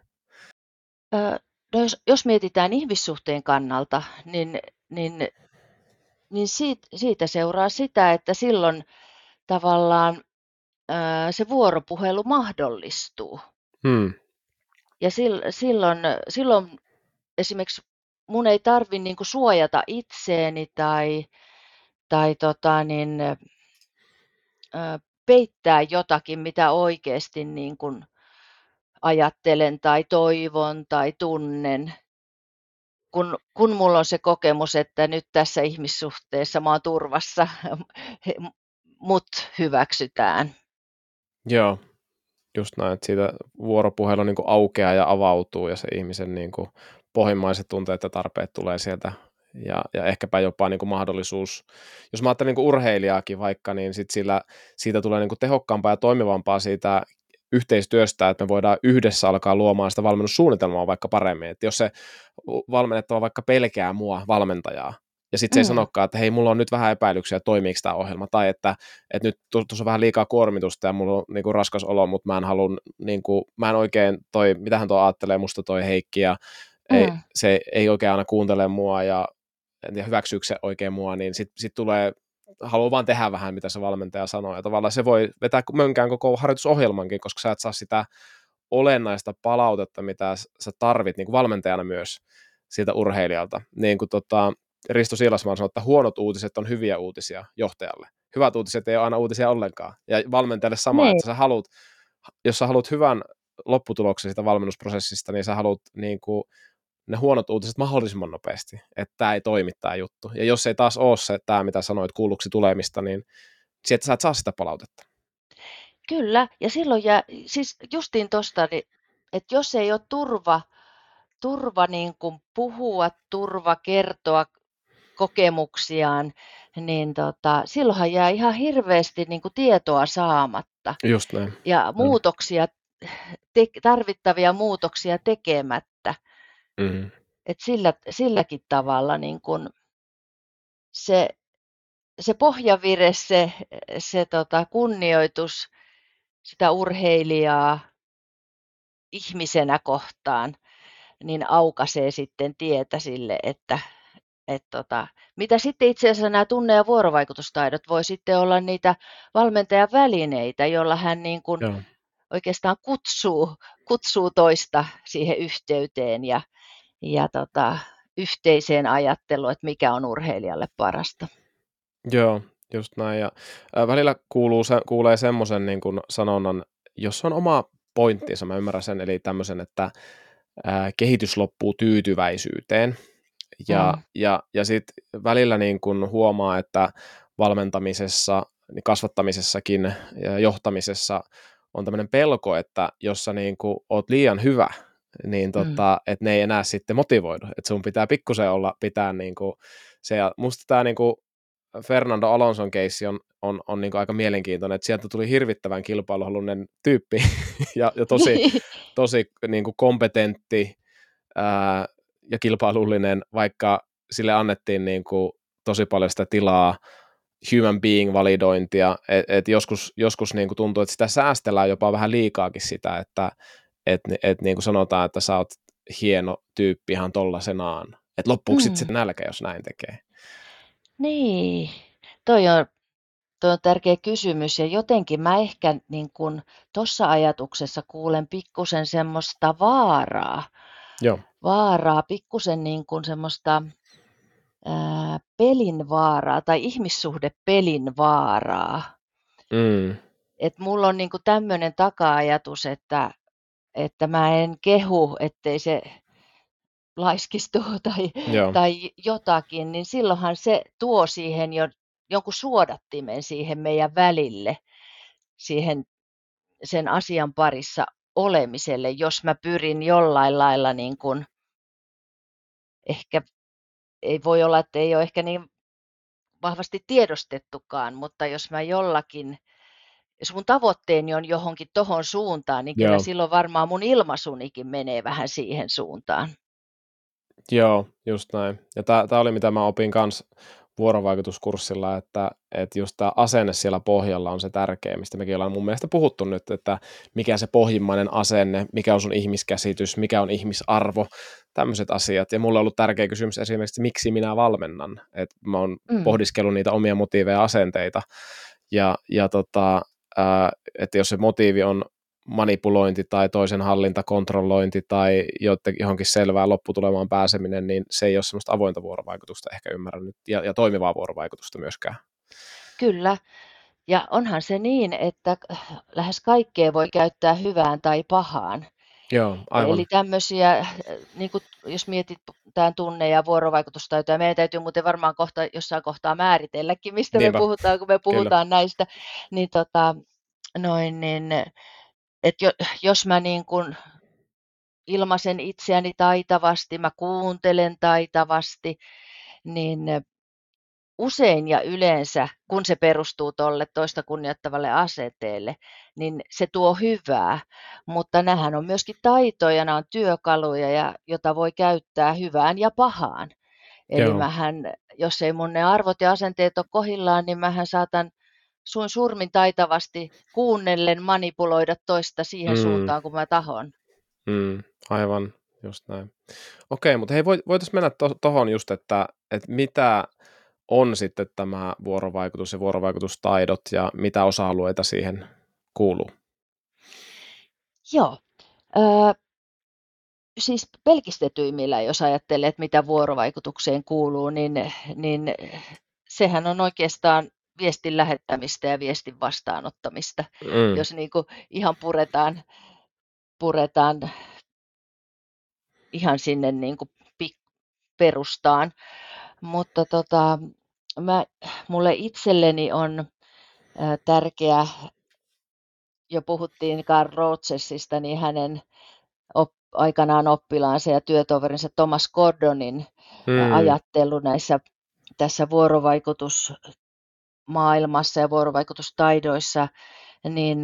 Speaker 2: Öö, no jos, jos mietitään ihmissuhteen kannalta, niin, niin, niin siitä, siitä seuraa sitä, että silloin tavallaan se vuoropuhelu mahdollistuu.
Speaker 1: Hmm.
Speaker 2: Ja silloin, silloin esimerkiksi mun ei tarvi niin kuin suojata itseeni tai, tai tota niin, peittää jotakin, mitä oikeasti niin kuin ajattelen tai toivon tai tunnen. Kun, kun mulla on se kokemus, että nyt tässä ihmissuhteessa mä oon turvassa, mut hyväksytään.
Speaker 1: Joo, just näin, että siitä vuoropuhelu niin aukeaa ja avautuu ja se ihmisen niin kuin pohjimmaiset tunteet ja tarpeet tulee sieltä ja, ja ehkäpä jopa niin kuin mahdollisuus, jos mä ajattelen niin urheilijaakin vaikka, niin sit sillä, siitä tulee niin kuin tehokkaampaa ja toimivampaa siitä yhteistyöstä, että me voidaan yhdessä alkaa luomaan sitä valmennussuunnitelmaa vaikka paremmin. Että jos se valmennettava vaikka pelkää mua valmentajaa, ja sitten se mm. ei sanokaan, että hei, mulla on nyt vähän epäilyksiä, toimiiko tämä ohjelma, tai että, että nyt tuossa on vähän liikaa kuormitusta ja mulla on niin kuin, raskas olo, mutta mä en halua, niin kuin, mä en oikein, toi, mitähän tuo ajattelee musta toi Heikki, ja mm. ei, se ei oikein aina kuuntele mua, ja en tiedä, hyväksyykö se oikein mua, niin sitten sit tulee, haluaa vaan tehdä vähän, mitä se valmentaja sanoo, ja tavallaan se voi vetää mönkään koko harjoitusohjelmankin, koska sä et saa sitä olennaista palautetta, mitä sä tarvit niin kuin valmentajana myös siltä urheilijalta. Niin kuin tota, Risto Siilasmaan sanoi, että huonot uutiset on hyviä uutisia johtajalle. Hyvät uutiset ei ole aina uutisia ollenkaan. Ja valmentajalle sama, niin. että sä haluat, jos sä haluat hyvän lopputuloksen siitä valmennusprosessista, niin sä haluat niin kuin, ne huonot uutiset mahdollisimman nopeasti, että tämä ei toimi tämä juttu. Ja jos ei taas ole se, tämä mitä sanoit kuulluksi tulemista, niin sieltä sä et saa sitä palautetta.
Speaker 2: Kyllä, ja silloin jää, siis justiin tuosta, niin, että jos ei ole turva, turva niin kuin puhua, turva kertoa kokemuksiaan, niin tota, silloinhan jää ihan hirveästi niin kuin tietoa saamatta.
Speaker 1: Just näin.
Speaker 2: Ja muutoksia, te, tarvittavia muutoksia tekemättä.
Speaker 1: Mm.
Speaker 2: Et sillä, silläkin tavalla niin kun se, se pohjavire, se, se tota, kunnioitus sitä urheilijaa ihmisenä kohtaan, niin aukaisee sitten tietä sille, että et tota, mitä sitten itse asiassa nämä tunne- ja vuorovaikutustaidot voi sitten olla niitä valmentajan välineitä, joilla hän niin kuin oikeastaan kutsuu, kutsuu toista siihen yhteyteen ja, ja tota, yhteiseen ajatteluun, että mikä on urheilijalle parasta.
Speaker 1: Joo, just näin. Ja välillä kuuluu, se, kuulee semmoisen niin kuin sanonnan, jos on oma pointtinsa, mä ymmärrän sen, eli tämmöisen, että ää, kehitys loppuu tyytyväisyyteen. Ja, mm. ja, ja sitten välillä niin kun huomaa, että valmentamisessa, niin kasvattamisessakin ja johtamisessa on tämmöinen pelko, että jos sä niin kun oot liian hyvä, niin mm. tota, mm. että ne ei enää sitten motivoidu. Että sun pitää pikkusen olla, pitää niin kuin se. Ja musta tämä niin Fernando Alonson keissi on, on, on niin aika mielenkiintoinen, että sieltä tuli hirvittävän kilpailuhalunen tyyppi ja, ja tosi, tosi niin kompetentti, ää, ja kilpailullinen, vaikka sille annettiin niin kuin tosi paljon sitä tilaa, human being validointia, että et joskus, joskus niin kuin tuntuu, että sitä säästellään jopa vähän liikaakin sitä, että että et niin kuin sanotaan, että sä oot hieno tyyppi ihan tollasenaan. Että loppuuko mm. sitten nälkä, jos näin tekee?
Speaker 2: Niin, toi on, toi on tärkeä kysymys ja jotenkin mä ehkä niin kun tuossa ajatuksessa kuulen pikkusen semmoista vaaraa.
Speaker 1: Joo.
Speaker 2: Vaaraa, pikkusen niin kuin semmoista ää, pelin vaaraa tai ihmissuhde pelin vaaraa.
Speaker 1: Mm.
Speaker 2: Et mulla on niin tämmöinen taka-ajatus, että, että mä en kehu, ettei se laiskistuu tai, tai jotakin, niin silloinhan se tuo siihen jo jonkun suodattimen siihen meidän välille, siihen sen asian parissa olemiselle, jos mä pyrin jollain lailla niin kuin, ehkä ei voi olla, että ei ole ehkä niin vahvasti tiedostettukaan, mutta jos mä jollakin, jos mun tavoitteeni on johonkin tohon suuntaan, niin kyllä Joo. silloin varmaan mun ilmaisunikin menee vähän siihen suuntaan.
Speaker 1: Joo, just näin. Ja tämä oli mitä mä opin kans vuorovaikutuskurssilla, että, että just tämä asenne siellä pohjalla on se tärkeä, mistä mekin ollaan mun mielestä puhuttu nyt, että mikä se pohjimmainen asenne, mikä on sun ihmiskäsitys, mikä on ihmisarvo, tämmöiset asiat. Ja mulle on ollut tärkeä kysymys esimerkiksi, miksi minä valmennan. Että mä oon mm. pohdiskellut niitä omia motiiveja ja asenteita. Ja, ja tota, että jos se motiivi on manipulointi tai toisen hallinta, kontrollointi tai johonkin selvään lopputulemaan pääseminen, niin se ei ole semmoista avointa vuorovaikutusta ehkä ymmärrän nyt, ja, ja toimivaa vuorovaikutusta myöskään.
Speaker 2: Kyllä, ja onhan se niin, että lähes kaikkea voi käyttää hyvään tai pahaan.
Speaker 1: Joo, aivan.
Speaker 2: Eli tämmöisiä, niin kuin jos mietit tämän tunne- ja vuorovaikutustaitoja, meidän täytyy muuten varmaan kohta, jossain kohtaa määritelläkin, mistä Niinpä. me puhutaan, kun me puhutaan Kyllä. näistä, niin, tota, noin, niin että jo, jos mä niin kuin ilmaisen itseäni taitavasti, mä kuuntelen taitavasti, niin usein ja yleensä, kun se perustuu tuolle toista kunnioittavalle aseteelle, niin se tuo hyvää. Mutta nämähän on myöskin taitoja, nämä on työkaluja, ja, jota voi käyttää hyvään ja pahaan. Eli Joo. mähän, jos ei mun ne arvot ja asenteet ole kohillaan, niin mähän saatan sun surmin taitavasti kuunnellen manipuloida toista siihen mm. suuntaan, kun mä tahon.
Speaker 1: Mm, aivan, just näin. Okei, mutta hei, voitaisiin mennä tuohon to, just, että, että mitä on sitten tämä vuorovaikutus ja vuorovaikutustaidot ja mitä osa-alueita siihen kuuluu?
Speaker 2: Joo. Ö, siis pelkistetyimmillä, jos ajattelee, että mitä vuorovaikutukseen kuuluu, niin, niin sehän on oikeastaan viestin lähettämistä ja viestin vastaanottamista, mm. jos niin kuin ihan puretaan, puretaan ihan sinne niin kuin perustaan. Mutta tota, mä, mulle itselleni on tärkeä, jo puhuttiin Karl Rotsessista, niin hänen op, aikanaan oppilaansa ja työtoverinsa Thomas Gordonin mm. ajattelu näissä tässä vuorovaikutus maailmassa ja vuorovaikutustaidoissa, niin,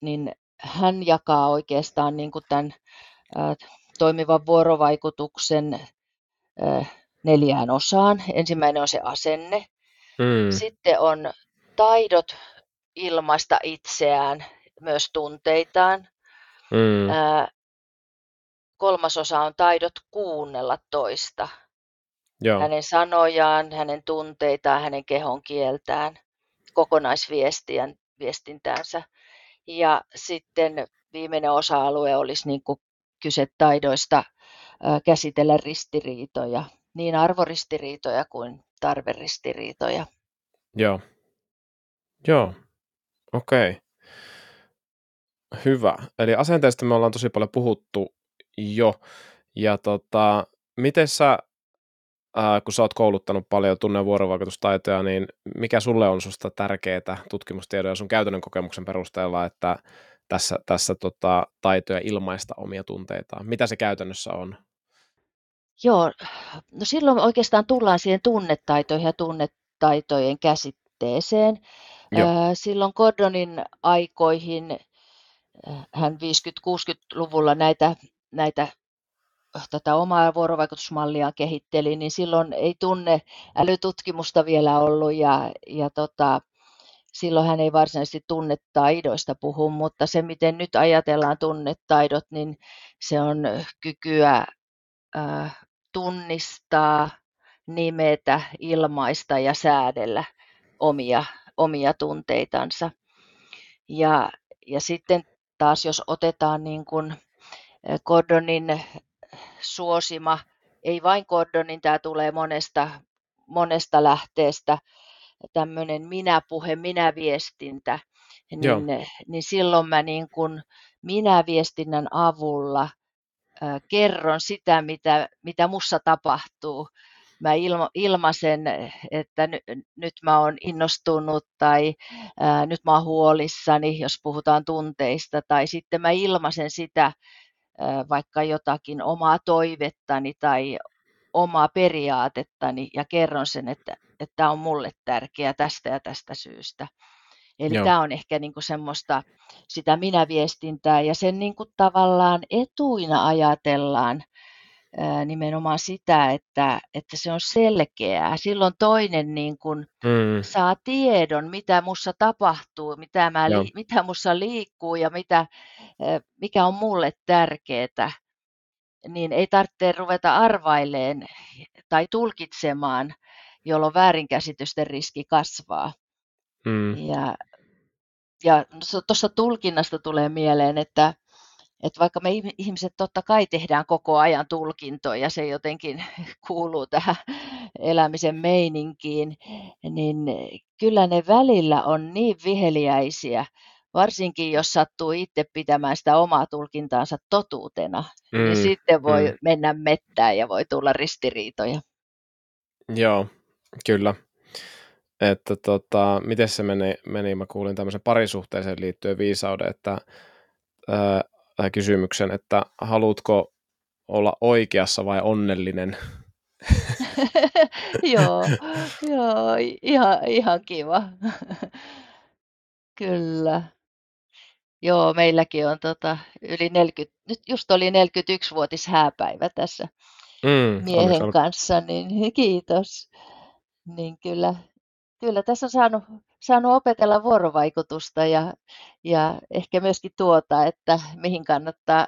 Speaker 2: niin hän jakaa oikeastaan niin kuin tämän toimivan vuorovaikutuksen neljään osaan. Ensimmäinen on se asenne. Mm. Sitten on taidot ilmaista itseään, myös tunteitaan. Mm. Ä, kolmas osa on taidot kuunnella toista. Joo. hänen sanojaan, hänen tunteitaan, hänen kehon kieltään, kokonaisviestiän, viestintäänsä. Ja sitten viimeinen osa-alue olisi niin kuin kyse taidoista käsitellä ristiriitoja, niin arvoristiriitoja kuin tarveristiriitoja.
Speaker 1: Joo. Joo, okei. Okay. Hyvä. Eli asenteista me ollaan tosi paljon puhuttu jo. Ja tota, miten sä ää, kun sä oot kouluttanut paljon tunne- ja vuorovaikutustaitoja, niin mikä sulle on susta tärkeää tutkimustiedoja sun käytännön kokemuksen perusteella, että tässä, tässä tota, taitoja ilmaista omia tunteitaan? Mitä se käytännössä on?
Speaker 2: Joo, no silloin oikeastaan tullaan siihen tunnetaitoihin ja tunnetaitojen käsitteeseen. Joo. Silloin Gordonin aikoihin, hän 50-60-luvulla näitä, näitä tätä omaa vuorovaikutusmallia kehitteli, niin silloin ei tunne älytutkimusta vielä ollut ja, ja tota, silloin hän ei varsinaisesti tunnetaidoista puhu, mutta se miten nyt ajatellaan tunnetaidot, niin se on kykyä äh, tunnistaa, nimetä, ilmaista ja säädellä omia, omia tunteitansa. Ja, ja sitten taas jos otetaan niin kuin Gordonin suosima, ei vain Gordonin, tämä tulee monesta, monesta lähteestä, tämmöinen minä-puhe, minä-viestintä, niin, niin silloin mä niin kuin minä-viestinnän avulla kerron sitä, mitä, mitä mussa tapahtuu. Mä ilma, ilmaisen, että ny, nyt mä oon innostunut tai ää, nyt mä oon huolissani, jos puhutaan tunteista, tai sitten mä ilmaisen sitä vaikka jotakin omaa toivettani tai omaa periaatettani ja kerron sen, että, että tämä on mulle tärkeä tästä ja tästä syystä. Eli Joo. tämä on ehkä niin kuin semmoista sitä minä-viestintää ja sen niin kuin tavallaan etuina ajatellaan nimenomaan sitä, että, että se on selkeää. Silloin toinen niin kuin mm. saa tiedon, mitä mussa tapahtuu, mitä, mä, li, mitä mussa liikkuu ja mitä, mikä on mulle tärkeää. Niin ei tarvitse ruveta arvaileen tai tulkitsemaan, jolloin väärinkäsitysten riski kasvaa. Mm. Ja, ja tuossa tulkinnasta tulee mieleen, että, että vaikka me ihmiset totta kai tehdään koko ajan tulkintoja, se jotenkin kuuluu tähän elämisen meininkiin, niin kyllä ne välillä on niin viheliäisiä, varsinkin jos sattuu itse pitämään sitä omaa tulkintaansa totuutena, niin mm, niin sitten voi mm. mennä mettään ja voi tulla ristiriitoja.
Speaker 1: Joo, kyllä. Että tota, miten se meni, meni, mä kuulin tämmöisen parisuhteeseen liittyen viisauden, että ää, kysymyksen, että haluatko olla oikeassa vai onnellinen?
Speaker 2: joo, joo ihan, ihan kiva. Kyllä. Joo, meilläkin on tota, yli 40, nyt just oli 41-vuotis hääpäivä tässä mm, miehen kanssa, niin kiitos. Niin kyllä, kyllä tässä on saanut, saanut opetella vuorovaikutusta ja, ja ehkä myöskin tuota, että mihin kannattaa,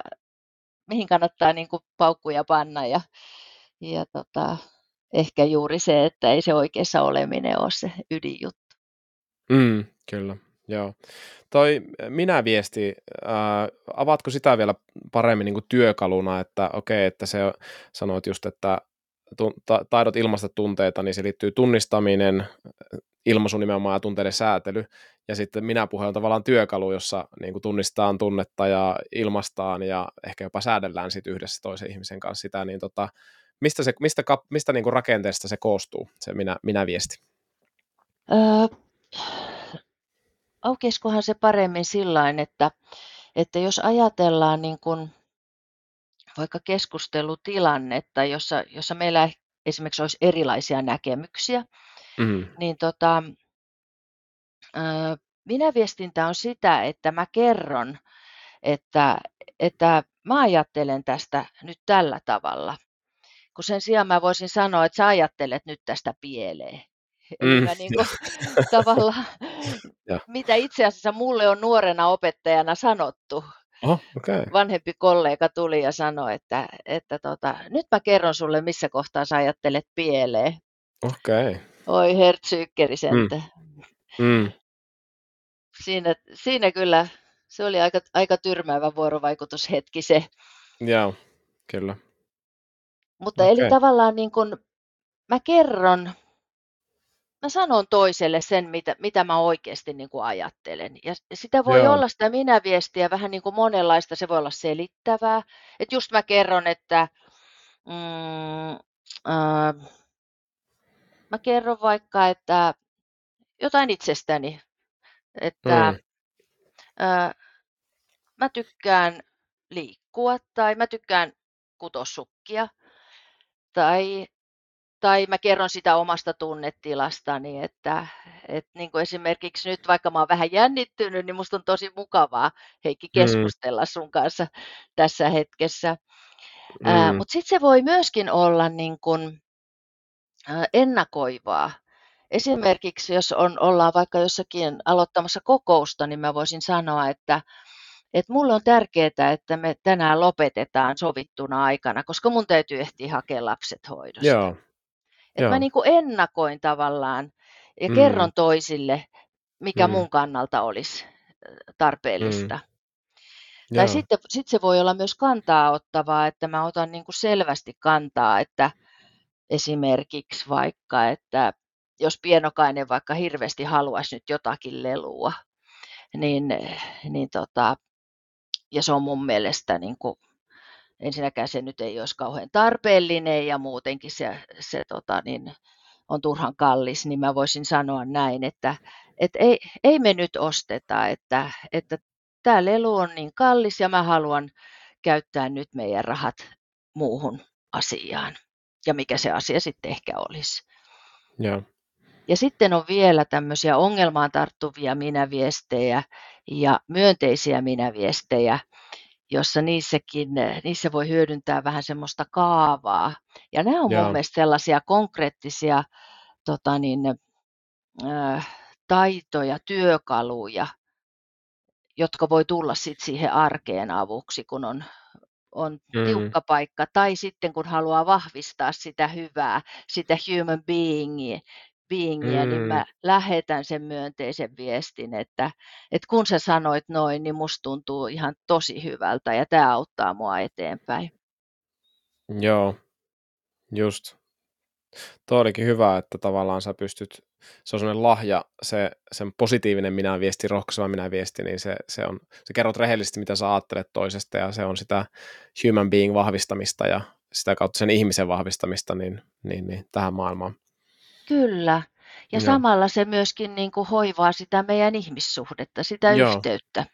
Speaker 2: mihin kannattaa niin kuin paukkuja panna ja, ja tota, ehkä juuri se, että ei se oikeassa oleminen ole se ydinjuttu.
Speaker 1: Mm, kyllä, joo. Toi minä-viesti, ää, avaatko sitä vielä paremmin niin kuin työkaluna, että okei, okay, että se sanoit just, että taidot ilmaista tunteita, niin se liittyy tunnistaminen, ilmaisu nimenomaan ja tunteiden säätely. Ja sitten minä puhe on tavallaan työkalu, jossa niin kuin tunnistetaan tunnetta ja ilmastaan ja ehkä jopa säädellään sit yhdessä toisen ihmisen kanssa sitä, niin tota, mistä, se, mistä, mistä niin kuin rakenteesta se koostuu, se minä, minä viesti? Öö,
Speaker 2: aukeskohan se paremmin sillain, että, että jos ajatellaan niin kuin vaikka keskustelutilannetta, jossa, jossa meillä esimerkiksi olisi erilaisia näkemyksiä, mm. niin tota, minä viestintä on sitä, että mä kerron, että, että mä ajattelen tästä nyt tällä tavalla. Kun sen sijaan mä voisin sanoa, että sä ajattelet nyt tästä pieleen. Mm. mä niin kuin, tavallaan, mitä itse asiassa mulle on nuorena opettajana sanottu,
Speaker 1: Oh, okay.
Speaker 2: vanhempi kollega tuli ja sanoi, että, että tota, nyt mä kerron sulle, missä kohtaa sä ajattelet pieleen.
Speaker 1: Okei. Okay.
Speaker 2: Oi hertsyykkerisentä. Mm. Mm. Siinä, siinä kyllä, se oli aika, aika tyrmäävä vuorovaikutushetki se.
Speaker 1: Joo, kyllä.
Speaker 2: Mutta okay. eli tavallaan niin kun mä kerron mä sanon toiselle sen, mitä, mitä mä oikeasti niin kuin ajattelen. Ja sitä voi Joo. olla sitä minä-viestiä vähän niin kuin monenlaista, se voi olla selittävää. Että just mä kerron, että mm, äh, mä kerron vaikka, että jotain itsestäni, että mm. äh, mä tykkään liikkua tai mä tykkään kutosukkia tai tai mä kerron sitä omasta tunnetilastani, että, että niin kuin esimerkiksi nyt vaikka mä oon vähän jännittynyt, niin musta on tosi mukavaa Heikki mm. keskustella mm. sun kanssa tässä hetkessä. Mm. Mutta sitten se voi myöskin olla niin kuin, ennakoivaa. esimerkiksi jos on, ollaan vaikka jossakin aloittamassa kokousta, niin mä voisin sanoa, että, että mulle on tärkeää, että me tänään lopetetaan sovittuna aikana, koska mun täytyy ehtiä hakea lapset hoidosta.
Speaker 1: Joo.
Speaker 2: Että
Speaker 1: Joo.
Speaker 2: mä niin kuin ennakoin tavallaan ja
Speaker 1: Mm.
Speaker 2: kerron toisille, mikä
Speaker 1: Mm.
Speaker 2: mun kannalta olisi äh, tarpeellista. Tai
Speaker 1: Joo.
Speaker 2: sitten sit se voi olla myös kantaa ottavaa, että mä otan niin kuin selvästi kantaa, että esimerkiksi vaikka, että jos pienokainen vaikka hirveästi haluaisi nyt jotakin lelua, niin, niin tota, ja se on mun mielestä niin kuin, ensinnäkään se nyt ei olisi kauhean tarpeellinen ja muutenkin se, se tota, niin, on turhan kallis, niin mä voisin sanoa näin, että, että ei, ei me nyt osteta, että, että tämä lelu on niin kallis ja mä haluan käyttää nyt meidän rahat muuhun asiaan. Ja mikä se asia sitten ehkä olisi.
Speaker 1: Joo.
Speaker 2: Ja sitten on vielä tämmöisiä ongelmaan tarttuvia minäviestejä ja myönteisiä minäviestejä, jossa niissäkin, niissä voi hyödyntää vähän semmoista kaavaa. Ja nämä on
Speaker 1: Joo.
Speaker 2: mun mielestä sellaisia konkreettisia tota niin, äh, taitoja, työkaluja, jotka voi tulla sit siihen arkeen avuksi, kun on, on
Speaker 1: Mm.
Speaker 2: tiukka paikka, tai sitten kun haluaa vahvistaa sitä hyvää, sitä human beingia, beingia niin
Speaker 1: Mm.
Speaker 2: mä lähetän sen myönteisen viestin, että, että kun sä sanoit noin, niin musta tuntuu ihan tosi hyvältä ja tämä auttaa mua eteenpäin.
Speaker 1: Joo, just. Tuo olikin hyvä, että tavallaan sä pystyt, se on sellainen lahja, se sen positiivinen minä viesti, rohkaiseva minä viesti, niin se, se on, sä kerrot rehellisesti, mitä sä ajattelet toisesta, ja se on sitä human being vahvistamista ja sitä kautta sen ihmisen vahvistamista niin, niin, niin tähän maailmaan.
Speaker 2: Kyllä. Ja
Speaker 1: Joo.
Speaker 2: samalla se myöskin niin kuin hoivaa sitä meidän ihmissuhdetta, sitä
Speaker 1: Joo.
Speaker 2: yhteyttä.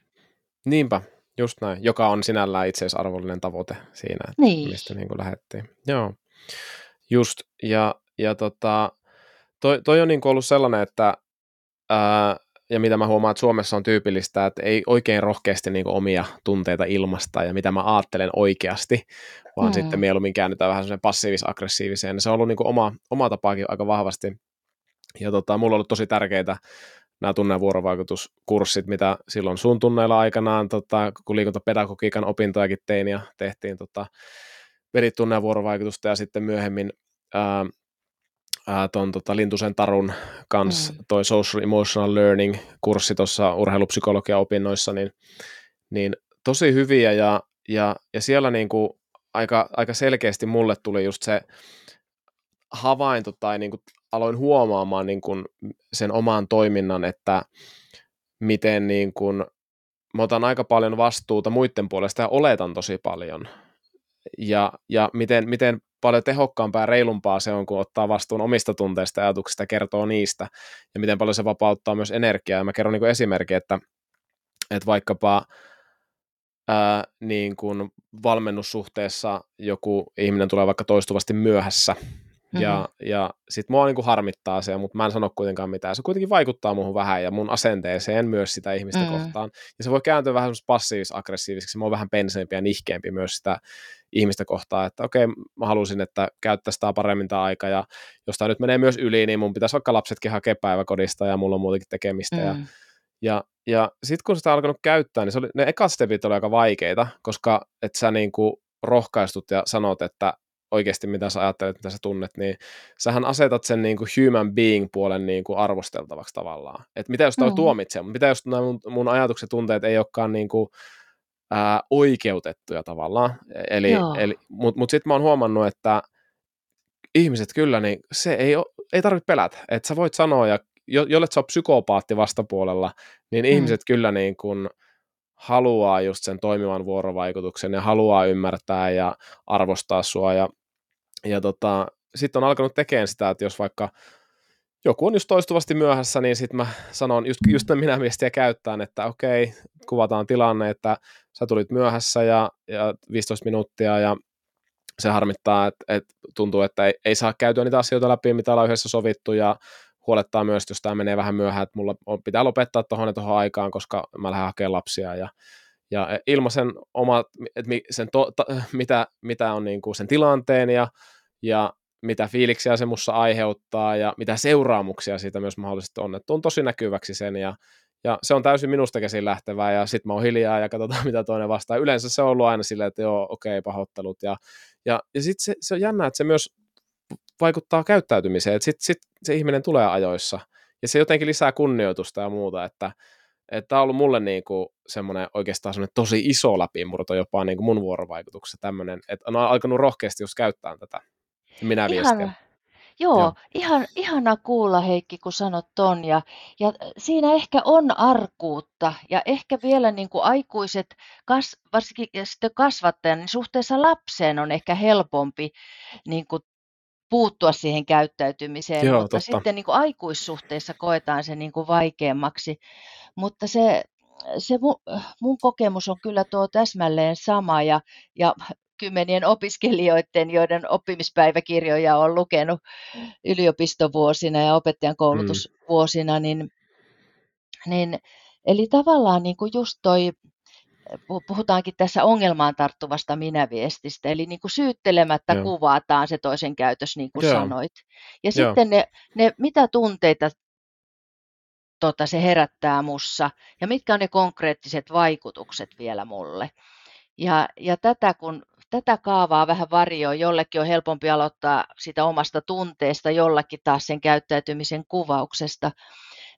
Speaker 1: Niinpä, just näin, joka on sinällään itseisarvollinen tavoite siinä, että
Speaker 2: Niin.
Speaker 1: mistä niin kuin lähdettiin. Joo, just, ja, ja tota, toi, toi on niin ollut sellainen, että ää, ja mitä mä huomaan, että Suomessa on tyypillistä, että ei oikein rohkeasti niin omia tunteita ilmasta ja mitä mä ajattelen oikeasti, vaan
Speaker 2: Mm.
Speaker 1: sitten mieluummin käännytään vähän semmoiseen passiivis-aggressiiviseen. Se on ollut niin oma, oma tapaakin aika vahvasti. Ja tota, mulla on ollut tosi tärkeitä nämä tunne- ja vuorovaikutuskurssit, mitä silloin sun tunneilla aikanaan, tota, kun liikuntapedagogiikan opintojakin tein ja tehtiin tota, vedit tunne- ja vuorovaikutusta ja sitten myöhemmin ää, ää, ton tota, Lintusen Tarun kanssa
Speaker 2: Mm.
Speaker 1: toi Social Emotional Learning kurssi tuossa urheilupsykologian opinnoissa, niin, niin tosi hyviä ja, ja, ja siellä niinku aika, aika selkeästi mulle tuli just se havainto tai niinku aloin huomaamaan niinku sen oman toiminnan, että miten niinku, mä otan aika paljon vastuuta muiden puolesta ja oletan tosi paljon. Ja, ja miten, miten paljon tehokkaampaa ja reilumpaa se on, kun ottaa vastuun omista tunteista ja ajatuksista ja kertoo niistä. Ja miten paljon se vapauttaa myös energiaa. Ja mä kerron niin esimerkki, että, että vaikkapa ää, niin kuin valmennussuhteessa joku ihminen tulee vaikka toistuvasti myöhässä, ja,
Speaker 2: Mhm.
Speaker 1: ja sit mua niin kuin harmittaa se, mutta mä en sano kuitenkaan mitään. Se kuitenkin vaikuttaa muuhun vähän ja mun asenteeseen myös sitä ihmistä
Speaker 2: Mm.
Speaker 1: kohtaan. Ja se voi kääntyä vähän passiivis-aggressiiviseksi. Mä oon vähän penseempi ja nihkeämpi myös sitä ihmistä kohtaan, että okei, mä halusin, että käyttäisi tää paremmin tämä aika ja jos tämä nyt menee myös yli, niin mun pitäisi vaikka lapsetkin hakea päiväkodista ja mulla on muutenkin tekemistä. Ja,
Speaker 2: Mm.
Speaker 1: ja, ja sitten kun sitä on alkanut käyttää, niin se oli, ne ekat stepit oli aika vaikeita, koska et sä niinku rohkaistut ja sanot, että oikeasti mitä sä ajattelet, mitä sä tunnet, niin sähän asetat sen niin kuin human being puolen niin kuin arvosteltavaksi tavallaan. Että mitä jos toi
Speaker 2: Mm.
Speaker 1: tuomitsee, mutta mitä jos nämä mun, mun ajatukset tunteet ei olekaan niin kuin, ää, oikeutettuja tavallaan. Eli,
Speaker 2: Joo.
Speaker 1: eli, mutta mut sitten mä oon huomannut, että ihmiset kyllä, niin se ei, ei tarvitse pelätä. Että sä voit sanoa, ja jo, jollet sä oot psykopaatti vastapuolella, niin
Speaker 2: Mm.
Speaker 1: ihmiset kyllä niin kuin haluaa just sen toimivan vuorovaikutuksen ja haluaa ymmärtää ja arvostaa sua ja ja tota, sitten on alkanut tekemään sitä, että jos vaikka joku on just toistuvasti myöhässä, niin sitten mä sanon just, just minä viestiä käyttäen, että okei, kuvataan tilanne, että sä tulit myöhässä ja, ja 15 minuuttia ja se harmittaa, että, että tuntuu, että ei, ei saa käytyä niitä asioita läpi, mitä ollaan yhdessä sovittu ja huolettaa myös, jos tämä menee vähän myöhään, että mulla on, pitää lopettaa tuohon ja tuohon aikaan, koska mä lähden hakemaan lapsia ja, ja ilmaisen oma, että sen to, ta, mitä, mitä on niin kuin sen tilanteen ja, ja mitä fiiliksiä se mussa aiheuttaa ja mitä seuraamuksia siitä myös mahdollisesti on. Että on tosi näkyväksi sen ja, ja se on täysin minusta käsin lähtevää ja sitten mä oon hiljaa ja katsotaan mitä toinen vastaa. Yleensä se on ollut aina silleen, että joo, okei, okay, pahoittelut. Ja, ja, ja sitten se, se on jännä, että se myös vaikuttaa käyttäytymiseen, että sitten sit se ihminen tulee ajoissa ja se jotenkin lisää kunnioitusta ja muuta, että tämä on ollut mulle niinku semmoinen oikeastaan semmoinen tosi iso läpimurto jopa niinku mun vuorovaikutuksessa tämmöinen, että on alkanut rohkeasti just käyttää tätä minä viestiä.
Speaker 2: Joo, Joo. Ihan, ihana kuulla Heikki, kun sanot ton. Ja, ja siinä ehkä on arkuutta ja ehkä vielä niin kuin aikuiset, kas, varsinkin sitten kasvattajan, niin suhteessa lapseen on ehkä helpompi niin kuin puuttua siihen käyttäytymiseen, Joo, mutta totta. sitten niin kuin aikuissuhteissa koetaan se niin kuin vaikeammaksi. Mutta se, se mun, mun kokemus on kyllä tuo täsmälleen sama ja, ja kymmenien opiskelijoiden, joiden oppimispäiväkirjoja on lukenut yliopistovuosina ja opettajan koulutusvuosina, mm. niin, niin eli tavallaan niin kuin just toi puhutaankin tässä ongelmaan tarttuvasta minäviestistä, eli niin kuin syyttelemättä Joo. kuvataan se toisen käytös, niin kuin Joo. sanoit. Ja Joo. sitten ne, ne, mitä tunteita tota, se herättää mussa, ja mitkä on ne konkreettiset vaikutukset vielä mulle. Ja, ja tätä kun tätä kaavaa vähän varjoa, jollekin on helpompi aloittaa sitä omasta tunteesta, jollakin taas sen käyttäytymisen kuvauksesta,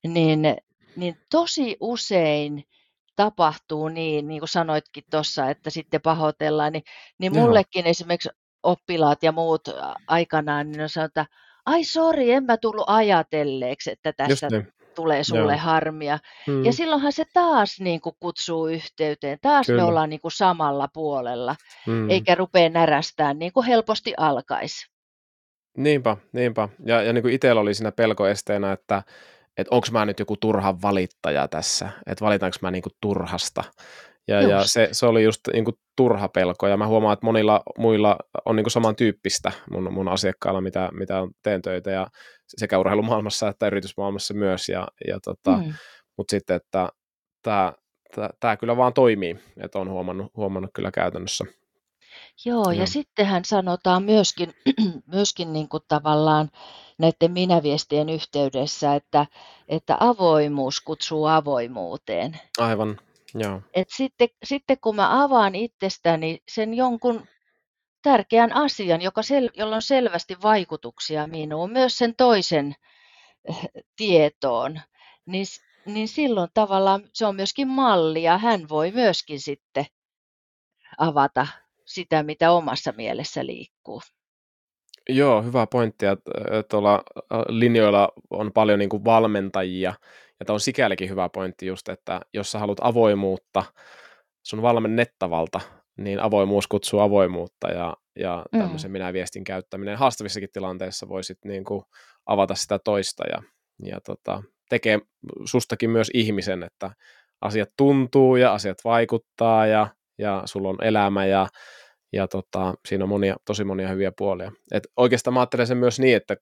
Speaker 2: niin, niin tosi usein tapahtuu niin, niin kuin sanoitkin tuossa, että sitten pahoitellaan, niin, niin mullekin esimerkiksi oppilaat ja muut aikanaan, niin on sanonut, että ai sori, en mä tullut ajatelleeksi, että tästä. Tulee sulle Joo. harmia. Hmm. Ja silloinhan se taas niin kuin kutsuu yhteyteen, taas Kyllä. me ollaan niin kuin samalla puolella, hmm. eikä rupea närästään niin kuin helposti alkaisi.
Speaker 1: Niinpä, niinpä. Ja, ja niin kuin itsellä oli siinä pelkoesteenä, että että onko mä nyt joku turha valittaja tässä, että valitaanko mä niinku turhasta. Ja, ja se, se, oli just niinku turha pelko, ja mä huomaan, että monilla muilla on niinku samantyyppistä mun, mun asiakkailla, mitä, mitä on, teen töitä, ja sekä urheilumaailmassa että yritysmaailmassa myös, ja, ja tota, mm. mutta sitten, että tämä kyllä vaan toimii, että on huomannut, huomannut kyllä käytännössä.
Speaker 2: Joo, ja sittenhän sanotaan myöskin, myöskin niin kuin tavallaan näiden minäviestien yhteydessä, että, että avoimuus kutsuu avoimuuteen.
Speaker 1: Aivan, joo.
Speaker 2: Et sitten, sitten kun mä avaan itsestäni sen jonkun tärkeän asian, joka sel, jolla on selvästi vaikutuksia minuun, myös sen toisen eh, tietoon, niin, niin silloin tavallaan se on myöskin malli ja hän voi myöskin sitten avata sitä, mitä omassa mielessä liikkuu.
Speaker 1: Joo, hyvä pointti. Että tuolla linjoilla on paljon niin kuin valmentajia, tämä on sikälikin hyvä pointti just, että jos sä haluat avoimuutta sun valmennettavalta, niin avoimuus kutsuu avoimuutta, ja, ja mm. tämmöisen mm. minä viestin käyttäminen haastavissakin tilanteissa voisit niin kuin avata sitä toista, ja, ja tota, tekee sustakin myös ihmisen, että asiat tuntuu ja asiat vaikuttaa, ja, ja sulla on elämä, ja ja tota, siinä on monia, tosi monia hyviä puolia. Et oikeastaan mä ajattelen sen myös niin, että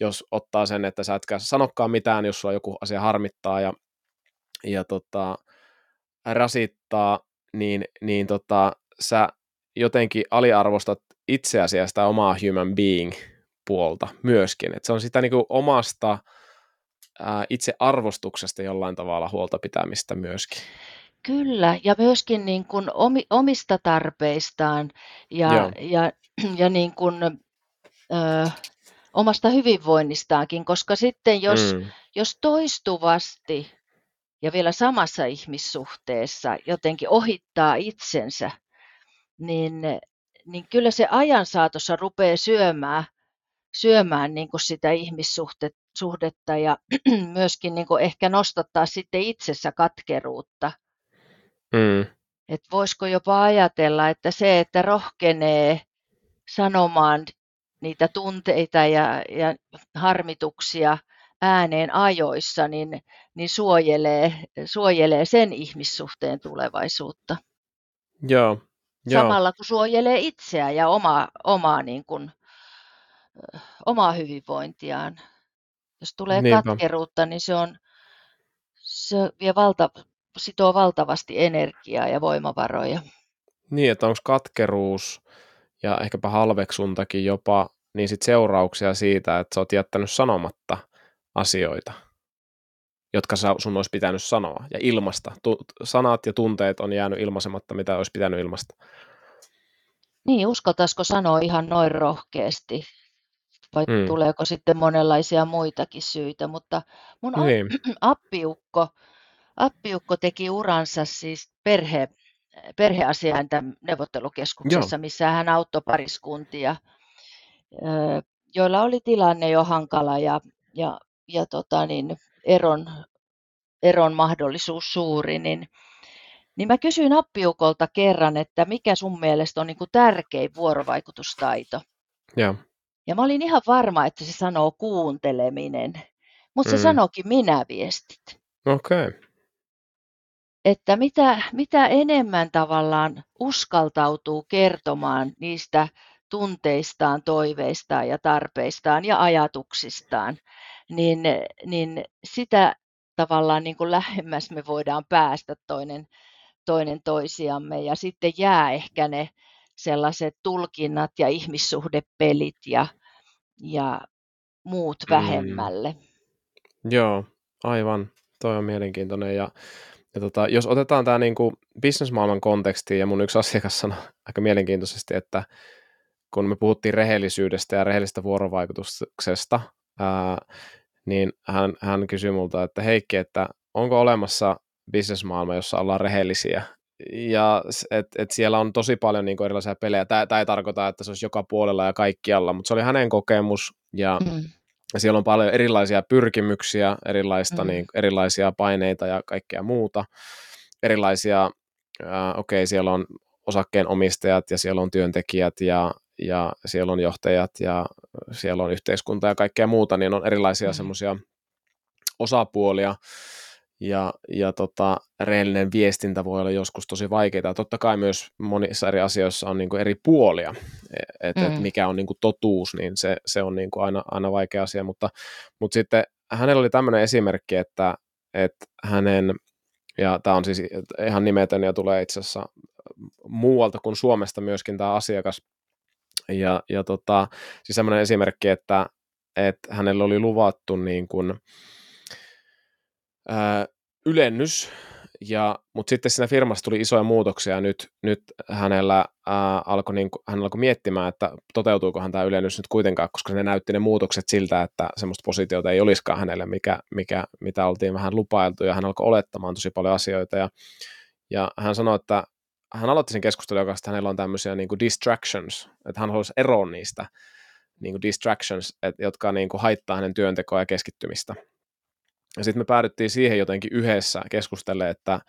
Speaker 1: jos ottaa sen, että sä etkä sanokkaan mitään, jos sulla joku asia harmittaa ja, ja tota, rasittaa, niin, niin tota, sä jotenkin aliarvostat itseäsi ja sitä omaa human being puolta myöskin. Et se on sitä niin kuin omasta ää, itse arvostuksesta jollain tavalla huolta pitämistä myöskin.
Speaker 2: Kyllä, ja myöskin niin kuin omista tarpeistaan ja, ja, ja niin kuin, ö, omasta hyvinvoinnistaankin, koska sitten jos, mm. jos toistuvasti ja vielä samassa ihmissuhteessa jotenkin ohittaa itsensä, niin, niin kyllä se ajan saatossa rupeaa syömään, syömään niin kuin sitä ihmissuhdetta ja myöskin niin kuin ehkä nostattaa sitten itsessä katkeruutta – Mm. Et voisiko jopa ajatella, että se, että rohkenee sanomaan niitä tunteita ja, ja harmituksia ääneen ajoissa, niin, niin suojelee, suojelee sen ihmissuhteen tulevaisuutta.
Speaker 1: Joo, joo.
Speaker 2: Samalla kun suojelee itseään ja omaa, omaa, niin kuin, omaa hyvinvointiaan. Jos tulee Niinpä. katkeruutta, niin se on se vie valta, sitoo valtavasti energiaa ja voimavaroja.
Speaker 1: Niin, että onko katkeruus ja ehkäpä halveksuntakin jopa niin sit seurauksia siitä, että sä oot jättänyt sanomatta asioita, jotka sun olisi pitänyt sanoa ja ilmasta. Tu- sanat ja tunteet on jäänyt ilmaisematta, mitä olisi pitänyt ilmasta.
Speaker 2: Niin, uskaltaisiko sanoa ihan noin rohkeasti? Vai mm. tuleeko sitten monenlaisia muitakin syitä? Mutta mun niin. appiukko, appiukko teki uransa siis perhe, perheasiainta neuvottelukeskuksessa, Joo. missä hän auttoi pariskuntia, joilla oli tilanne jo hankala ja, ja, ja tota niin, eron, eron mahdollisuus suuri, niin, niin mä kysyin appiukolta kerran, että mikä sun mielestä on niin kuin tärkein vuorovaikutustaito.
Speaker 1: Ja.
Speaker 2: ja mä olin ihan varma, että se sanoo kuunteleminen, mutta se mm. sanoikin minä viestit.
Speaker 1: Okei. Okay
Speaker 2: että mitä, mitä enemmän tavallaan uskaltautuu kertomaan niistä tunteistaan, toiveistaan ja tarpeistaan ja ajatuksistaan, niin, niin sitä tavallaan niin kuin lähemmäs me voidaan päästä toinen, toinen toisiamme ja sitten jää ehkä ne sellaiset tulkinnat ja ihmissuhdepelit ja, ja muut mm. vähemmälle.
Speaker 1: Mm. Joo, aivan. Toi on mielenkiintoinen ja ja tota, jos otetaan tämä niinku bisnesmaailman kontekstiin, ja mun yksi asiakas sanoi aika mielenkiintoisesti, että kun me puhuttiin rehellisyydestä ja rehellisestä vuorovaikutuksesta, ää, niin hän, hän kysyi multa, että Heikki, että onko olemassa bisnesmaailma, jossa ollaan rehellisiä? Ja et, et siellä on tosi paljon niinku erilaisia pelejä. Tämä ei tarkoita, että se olisi joka puolella ja kaikkialla, mutta se oli hänen kokemus, ja mm ja siellä on paljon erilaisia pyrkimyksiä, erilaista, mm. niin, erilaisia paineita ja kaikkea muuta. Erilaisia, äh, okei, okay, siellä on osakkeenomistajat ja siellä on työntekijät ja, ja siellä on johtajat ja siellä on yhteiskunta ja kaikkea muuta, niin on erilaisia mm. semmoisia osapuolia, ja, ja tota, rehellinen viestintä voi olla joskus tosi vaikeaa. Totta kai myös monissa eri asioissa on niin kuin eri puolia, että mm. et mikä on niin kuin totuus, niin se, se on niin kuin aina, aina vaikea asia, mutta, mutta sitten hänellä oli tämmöinen esimerkki, että, että hänen, ja tämä on siis ihan nimetön ja tulee itse asiassa muualta kuin Suomesta myöskin tämä asiakas, ja, ja tota, siis semmoinen esimerkki, että, että hänellä oli luvattu niin kuin, ää, ylennys, ja, mutta sitten siinä firmassa tuli isoja muutoksia nyt, nyt hänellä, ää, alkoi niin, hän alkoi miettimään, että toteutuukohan tämä ylennys nyt kuitenkaan, koska ne näytti ne muutokset siltä, että semmoista positiota ei olisikaan hänelle, mikä, mikä, mitä oltiin vähän lupailtu ja hän alkoi olettamaan tosi paljon asioita ja, ja hän sanoi, että hän aloitti sen keskustelun, joka että hänellä on tämmöisiä niin kuin distractions, että hän haluaisi eroon niistä niin kuin distractions, et, jotka niin kuin haittaa hänen työntekoa ja keskittymistä. Ja sitten me päädyttiin siihen jotenkin yhdessä keskustelemaan, että,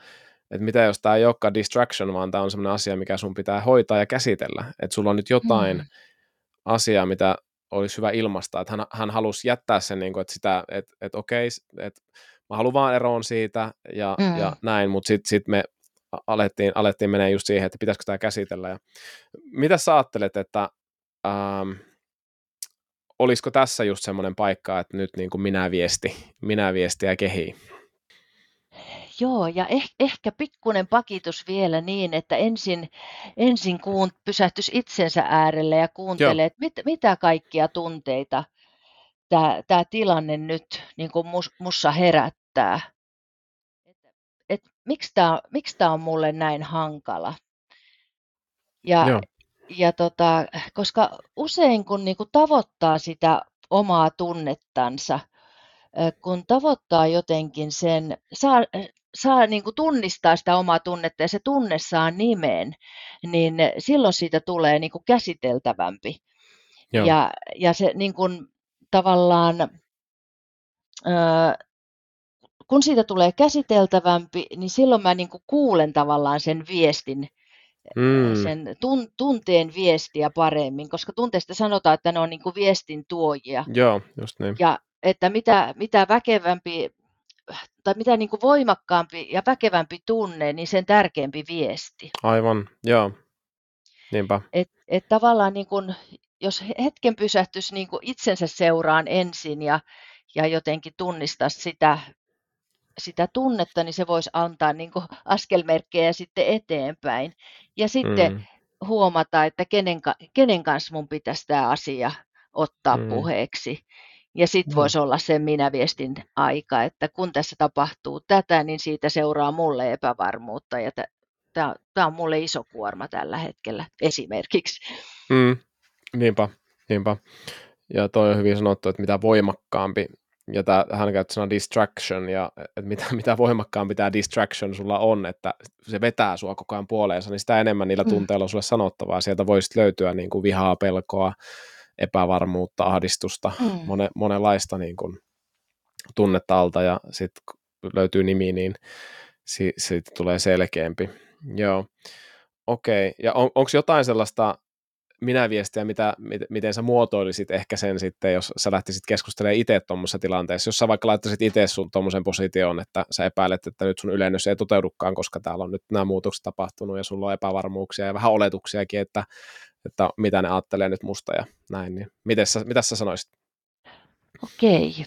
Speaker 1: että mitä jos tämä ei olekaan distraction, vaan tämä on sellainen asia, mikä sun pitää hoitaa ja käsitellä. Että sulla on nyt jotain mm. asiaa, mitä olisi hyvä ilmaista. Että hän, hän halusi jättää sen, niin kuin, että, sitä, että, että okei, että mä haluan vaan eroon siitä ja, mm. ja näin, mutta sitten sit me alettiin, alettiin menee just siihen, että pitäisikö tämä käsitellä. Ja mitä sä ajattelet, että ähm, olisiko tässä just semmoinen paikka, että nyt niin kuin minä viesti, minä viesti ja kehii?
Speaker 2: Joo, ja eh, ehkä pikkuinen pakitus vielä niin, että ensin, ensin kuun, pysähtys itsensä äärelle ja kuuntelee, että mit, mitä kaikkia tunteita tämä, tilanne nyt niin kuin mus, mussa herättää. Et, et, miksi, tämä, miksi on mulle näin hankala? Ja Joo ja tota, koska usein kun niinku tavoittaa sitä omaa tunnettansa, kun tavoittaa jotenkin sen, saa, saa niin kuin tunnistaa sitä omaa tunnetta ja se tunne saa nimen, niin silloin siitä tulee niin kuin käsiteltävämpi. Joo. Ja, ja se niin kuin, tavallaan, kun siitä tulee käsiteltävämpi, niin silloin mä niin kuin kuulen tavallaan sen viestin mm. sen tun, tunteen viestiä paremmin, koska tunteista sanotaan, että ne on niin kuin viestin tuojia.
Speaker 1: Joo, just niin.
Speaker 2: Ja että mitä, mitä väkevämpi tai mitä niin kuin voimakkaampi ja väkevämpi tunne, niin sen tärkeämpi viesti.
Speaker 1: Aivan, joo. Niinpä.
Speaker 2: Et, et tavallaan niin kuin, jos hetken pysähtyisi niin kuin itsensä seuraan ensin ja, ja jotenkin tunnistaa sitä sitä tunnetta, niin se voisi antaa niin kuin askelmerkkejä sitten eteenpäin. Ja sitten mm. huomata, että kenen, kenen kanssa mun pitäisi tämä asia ottaa mm. puheeksi. Ja sitten mm. voisi olla se minä-viestin aika, että kun tässä tapahtuu tätä, niin siitä seuraa mulle epävarmuutta. Ja tämä on mulle iso kuorma tällä hetkellä esimerkiksi.
Speaker 1: Mm. Niinpä, niinpä. Ja toi on hyvin sanottu, että mitä voimakkaampi ja tää, hän käytti sanaa distraction, ja että mitä, mitä voimakkaampi tämä distraction sulla on, että se vetää sua koko ajan puoleensa, niin sitä enemmän niillä mm. tunteilla on sulle sanottavaa. Sieltä voisi löytyä niin kuin vihaa, pelkoa, epävarmuutta, ahdistusta, mm. monen, monenlaista niin kuin tunnetta alta, ja sitten löytyy nimi, niin siitä si- tulee selkeämpi. Joo, okei. Okay. Ja on, onko jotain sellaista minä viestiä, mitä, miten sä muotoilisit ehkä sen sitten, jos sä lähtisit keskustelemaan itse tuommoisessa tilanteessa, jos sä vaikka laittaisit itse sun tuommoisen positioon, että sä epäilet, että nyt sun ylennys ei toteudukaan, koska täällä on nyt nämä muutokset tapahtunut ja sulla on epävarmuuksia ja vähän oletuksiakin, että, että mitä ne ajattelee nyt musta ja näin, niin miten sä, mitä sä sanoisit?
Speaker 2: Okei.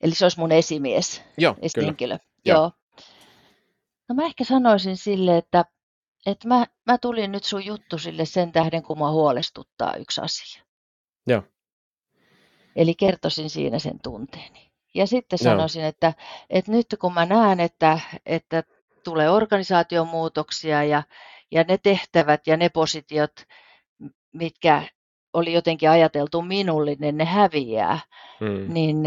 Speaker 2: Eli se olisi mun esimies,
Speaker 1: Joo, esihenkilö.
Speaker 2: Kyllä. Joo. Joo. No mä ehkä sanoisin sille, että että mä, mä tulin nyt sun juttu sille sen tähden, kun mua huolestuttaa yksi asia.
Speaker 1: Joo.
Speaker 2: Eli kertoisin siinä sen tunteeni. Ja sitten sanoisin, että, että nyt kun mä näen, että, että tulee organisaatiomuutoksia ja, ja ne tehtävät ja ne positiot, mitkä oli jotenkin ajateltu minulle, niin ne häviää, hmm. niin,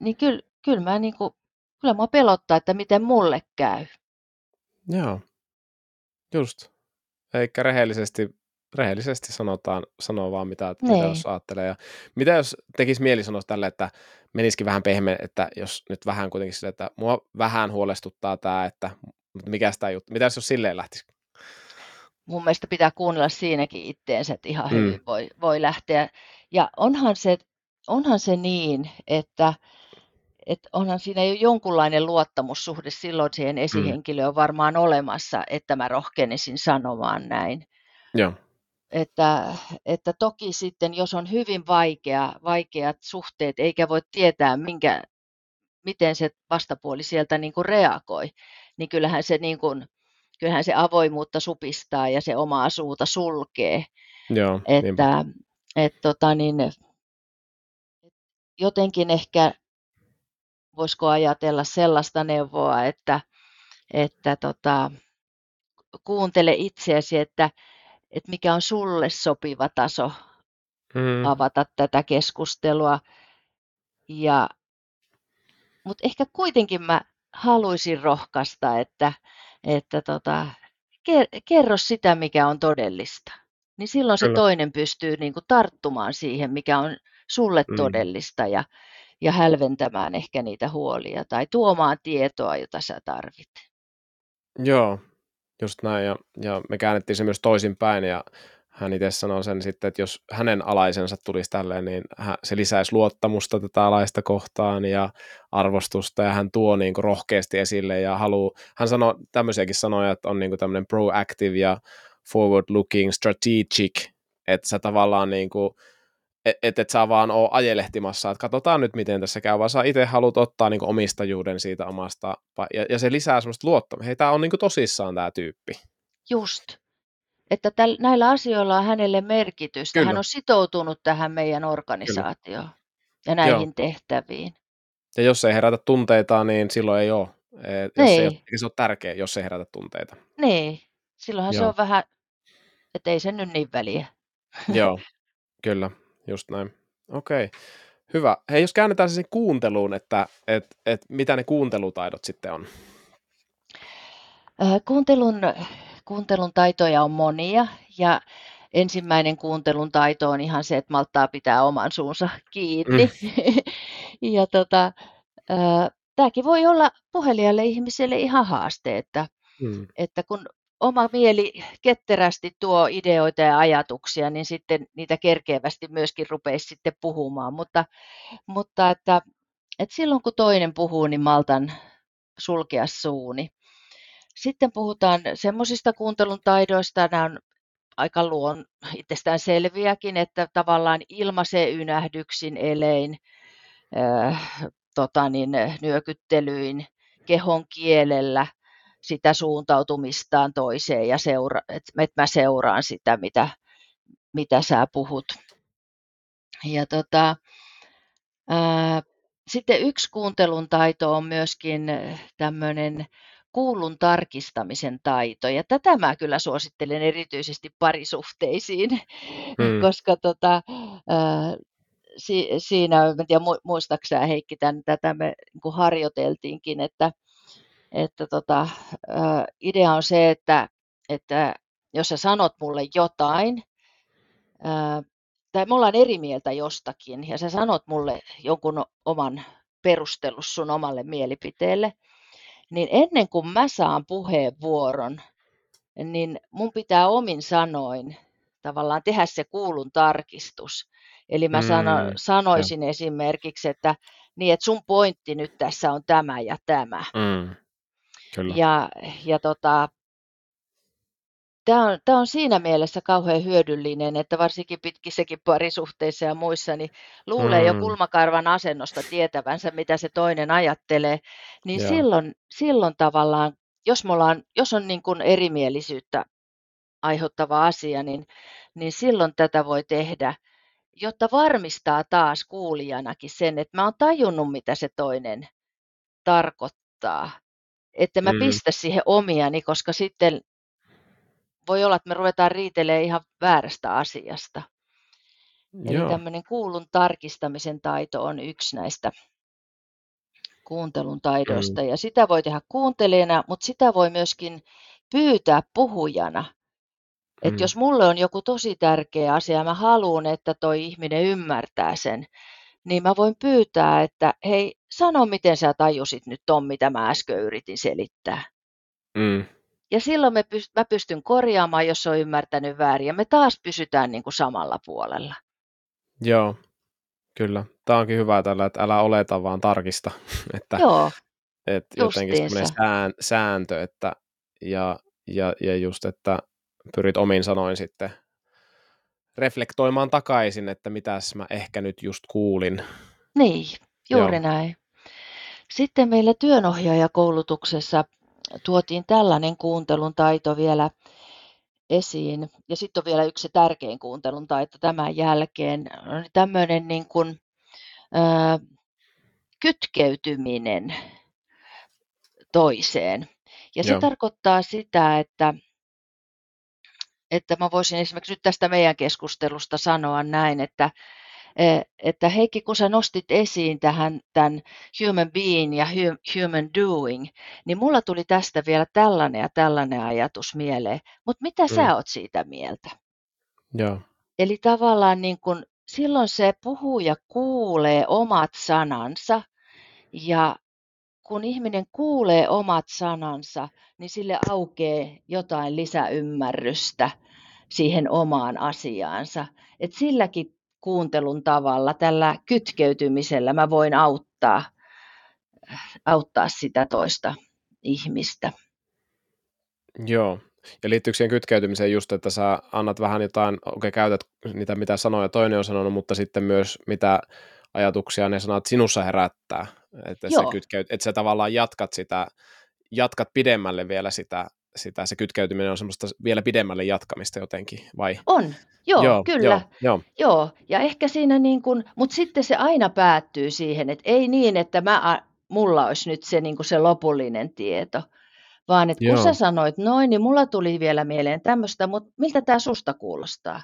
Speaker 2: niin kyllä, kyllä, mä niin kuin, kyllä mä pelottaa, että miten mulle käy.
Speaker 1: Joo. Just. Eikä rehellisesti, rehellisesti sanotaan, sanoo vaan mitä, mitä niin. jos ajattelee. Ja mitä jos tekisi mieli sanoa tälle, että menisikin vähän pehmeä, että jos nyt vähän kuitenkin sille, että mua vähän huolestuttaa tämä, että mutta mikä sitä juttu, mitä jos silleen lähtisi?
Speaker 2: Mun mielestä pitää kuunnella siinäkin itteensä, että ihan mm. hyvin voi, voi lähteä. Ja onhan se, onhan se niin, että että onhan siinä jo jonkunlainen luottamussuhde silloin siihen mm. esihenkilöön varmaan olemassa, että mä rohkenisin sanomaan näin.
Speaker 1: Joo.
Speaker 2: Että, että toki sitten, jos on hyvin vaikea, vaikeat suhteet, eikä voi tietää, minkä, miten se vastapuoli sieltä niin kuin reagoi, niin kyllähän se, niin kuin, kyllähän se avoimuutta supistaa ja se omaa suuta sulkee.
Speaker 1: Joo,
Speaker 2: että, et, tota, niin, jotenkin ehkä voisiko ajatella sellaista neuvoa, että, että tota, kuuntele itseäsi, että, että mikä on sulle sopiva taso mm. avata tätä keskustelua. Ja, mutta ehkä kuitenkin mä haluaisin rohkaista, että, että tota, kerro sitä, mikä on todellista. Niin silloin se Kyllä. toinen pystyy niin kuin tarttumaan siihen, mikä on sulle mm. todellista ja, ja hälventämään ehkä niitä huolia tai tuomaan tietoa, jota sä tarvit.
Speaker 1: Joo, just näin. Ja, ja me käännettiin se myös toisinpäin ja hän itse sanoi sen sitten, että jos hänen alaisensa tulisi tälleen, niin se lisäisi luottamusta tätä alaista kohtaan ja arvostusta ja hän tuo niin kuin rohkeasti esille ja haluaa, hän sanoi tämmöisiäkin sanoja, että on niin kuin tämmöinen proactive ja forward looking strategic, että sä tavallaan niin kuin että et, et sä vaan oo ajelehtimassa, että katsotaan nyt miten tässä käy, vaan sä itse haluat ottaa niin omistajuuden siitä omasta, ja, ja se lisää semmoista luottamusta. Hei, tää on niin tosissaan tämä tyyppi.
Speaker 2: Just. Että täl, näillä asioilla on hänelle merkitystä. Kyllä. Hän on sitoutunut tähän meidän organisaatioon Kyllä. ja näihin Joo. tehtäviin.
Speaker 1: Ja jos ei herätä tunteita, niin silloin ei ole. Et, jos niin. ei, se ole tärkeä, jos ei herätä tunteita.
Speaker 2: Niin, silloinhan Joo. se on vähän, että ei se nyt niin väliä.
Speaker 1: Joo, kyllä. Just näin. Okei. Okay. Hyvä. Hei, jos käännetään sen kuunteluun, että et, et, mitä ne kuuntelutaidot sitten on?
Speaker 2: Kuuntelun, kuuntelun taitoja on monia ja ensimmäinen kuuntelun taito on ihan se, että malttaa pitää oman suunsa kiinni. Mm. ja tota, tämäkin voi olla puhelijalle ihmiselle ihan haaste, että, mm. että kun oma mieli ketterästi tuo ideoita ja ajatuksia, niin sitten niitä kerkeävästi myöskin rupeisi sitten puhumaan. Mutta, mutta että, että silloin kun toinen puhuu, niin maltan sulkea suuni. Sitten puhutaan semmoisista kuuntelun taidoista, nämä on aika luon itsestään selviäkin, että tavallaan ilmaisee ynähdyksin, elein, äh, tota niin, nyökyttelyin, kehon kielellä – sitä suuntautumistaan toiseen ja seura, että mä seuraan sitä, mitä, mitä sä puhut. Ja tota, ää, sitten yksi kuuntelun taito on myöskin tämmöinen kuulun tarkistamisen taito. Ja tätä mä kyllä suosittelen erityisesti parisuhteisiin, mm. koska tota, ää, si, siinä, en tiedä muistaaksä Heikki, tämän, tätä me niin harjoiteltiinkin, että, että tota, idea on se, että, että jos sä sanot mulle jotain, tai me ollaan eri mieltä jostakin, ja sä sanot mulle jonkun oman perustelus sun omalle mielipiteelle, niin ennen kuin mä saan puheenvuoron, niin mun pitää omin sanoin tavallaan tehdä se kuulun tarkistus. Eli mä sano, mm, sanoisin ja. esimerkiksi, että niin, että sun pointti nyt tässä on tämä ja tämä. Mm, kyllä. Ja, ja tota, Tämä on, tämä on siinä mielessä kauhean hyödyllinen, että varsinkin pitkissäkin parisuhteissa ja muissa, niin luulee mm. jo kulmakarvan asennosta tietävänsä, mitä se toinen ajattelee, niin silloin, silloin tavallaan, jos, me ollaan, jos on niin kuin erimielisyyttä aiheuttava asia, niin, niin silloin tätä voi tehdä, jotta varmistaa taas kuulijanakin sen, että mä oon tajunnut, mitä se toinen tarkoittaa. Että mä mm. pistä siihen omiani, koska sitten voi olla, että me ruvetaan riitelemään ihan väärästä asiasta. Eli Joo. tämmöinen kuulun tarkistamisen taito on yksi näistä kuuntelun taidoista. Mm. Ja sitä voi tehdä kuuntelijana, mutta sitä voi myöskin pyytää puhujana. Että mm. jos mulle on joku tosi tärkeä asia ja mä haluan, että toi ihminen ymmärtää sen, niin mä voin pyytää, että hei, sano miten sä tajusit nyt ton, mitä mä äsken yritin selittää. Mm. Ja silloin me pyst- mä pystyn korjaamaan, jos on ymmärtänyt väärin, ja me taas pysytään niin kuin samalla puolella.
Speaker 1: Joo, kyllä. Tämä onkin hyvä tällä, että älä oleta, vaan tarkista. että,
Speaker 2: Joo,
Speaker 1: että jotenkin semmoinen sään, sääntö, että, ja, ja, ja just, että pyrit omin sanoin sitten reflektoimaan takaisin, että mitäs mä ehkä nyt just kuulin.
Speaker 2: Niin, juuri Joo. näin. Sitten meillä työnohjaajakoulutuksessa tuotiin tällainen kuuntelun taito vielä esiin. Ja sitten on vielä yksi tärkein kuuntelun taito tämän jälkeen. On tämmöinen niin kuin, ää, kytkeytyminen toiseen. Ja se Joo. tarkoittaa sitä, että, että mä voisin esimerkiksi nyt tästä meidän keskustelusta sanoa näin, että Eh, että Heikki, kun sä nostit esiin tähän tämän human being ja human doing, niin mulla tuli tästä vielä tällainen ja tällainen ajatus mieleen. Mutta mitä mm. sä oot siitä mieltä?
Speaker 1: Joo.
Speaker 2: Eli tavallaan niin kun, silloin se puhuja kuulee omat sanansa ja kun ihminen kuulee omat sanansa, niin sille aukeaa jotain lisäymmärrystä siihen omaan asiaansa. Et silläkin kuuntelun tavalla, tällä kytkeytymisellä mä voin auttaa, auttaa sitä toista ihmistä.
Speaker 1: Joo. Ja liittyykö siihen kytkeytymiseen just, että sä annat vähän jotain, okei okay, käytät niitä mitä sanoja toinen on sanonut, mutta sitten myös mitä ajatuksia ne sanat sinussa herättää. Että, Joo. se kytkeyt, että sä tavallaan jatkat sitä, jatkat pidemmälle vielä sitä, sitä se kytkeytyminen on semmoista vielä pidemmälle jatkamista jotenkin, vai?
Speaker 2: On, Joo, joo kyllä. Joo, joo. joo. Ja ehkä siinä niin kuin, mutta sitten se aina päättyy siihen, että ei niin, että mä, mulla olisi nyt se, niin kuin se lopullinen tieto, vaan että kun joo. sä sanoit noin, niin mulla tuli vielä mieleen tämmöistä, mutta miltä tämä susta kuulostaa?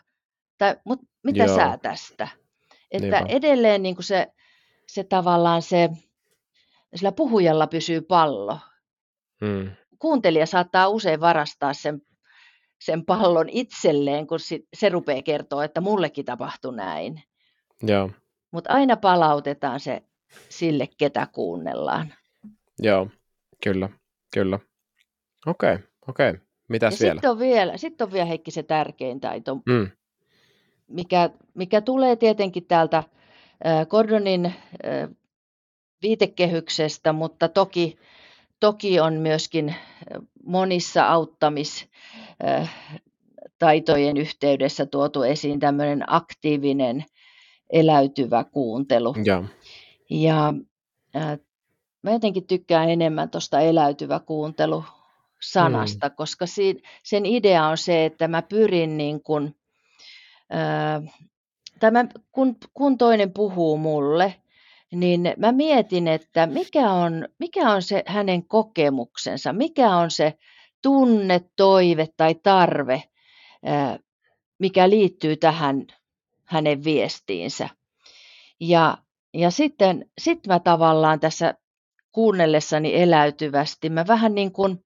Speaker 2: Tai, mut mitä joo. sä tästä? Että Niinpä. edelleen niin kuin se, se tavallaan se, sillä puhujalla pysyy pallo. Hmm. Kuuntelija saattaa usein varastaa sen sen pallon itselleen, kun se rupeaa kertoa, että mullekin tapahtui näin.
Speaker 1: Joo.
Speaker 2: Mutta aina palautetaan se sille, ketä kuunnellaan.
Speaker 1: Joo, kyllä, kyllä. Okei, okay, okei. Okay. Mitäs
Speaker 2: ja
Speaker 1: vielä?
Speaker 2: Sitten on vielä, sit on vielä Heikki se tärkein taito, mm. Mikä, mikä tulee tietenkin täältä Gordonin viitekehyksestä, mutta toki, toki on myöskin monissa auttamis taitojen yhteydessä tuotu esiin tämmöinen aktiivinen eläytyvä kuuntelu.
Speaker 1: Ja,
Speaker 2: ja äh, mä jotenkin tykkään enemmän tuosta eläytyvä kuuntelu sanasta, mm. koska si- sen idea on se, että mä pyrin niin kun, tai mä, kun, kun toinen puhuu mulle, niin mä mietin, että mikä on, mikä on se hänen kokemuksensa, mikä on se tunne, toive tai tarve, mikä liittyy tähän hänen viestiinsä. Ja, ja sitten sit mä tavallaan tässä kuunnellessani eläytyvästi, mä vähän niin kuin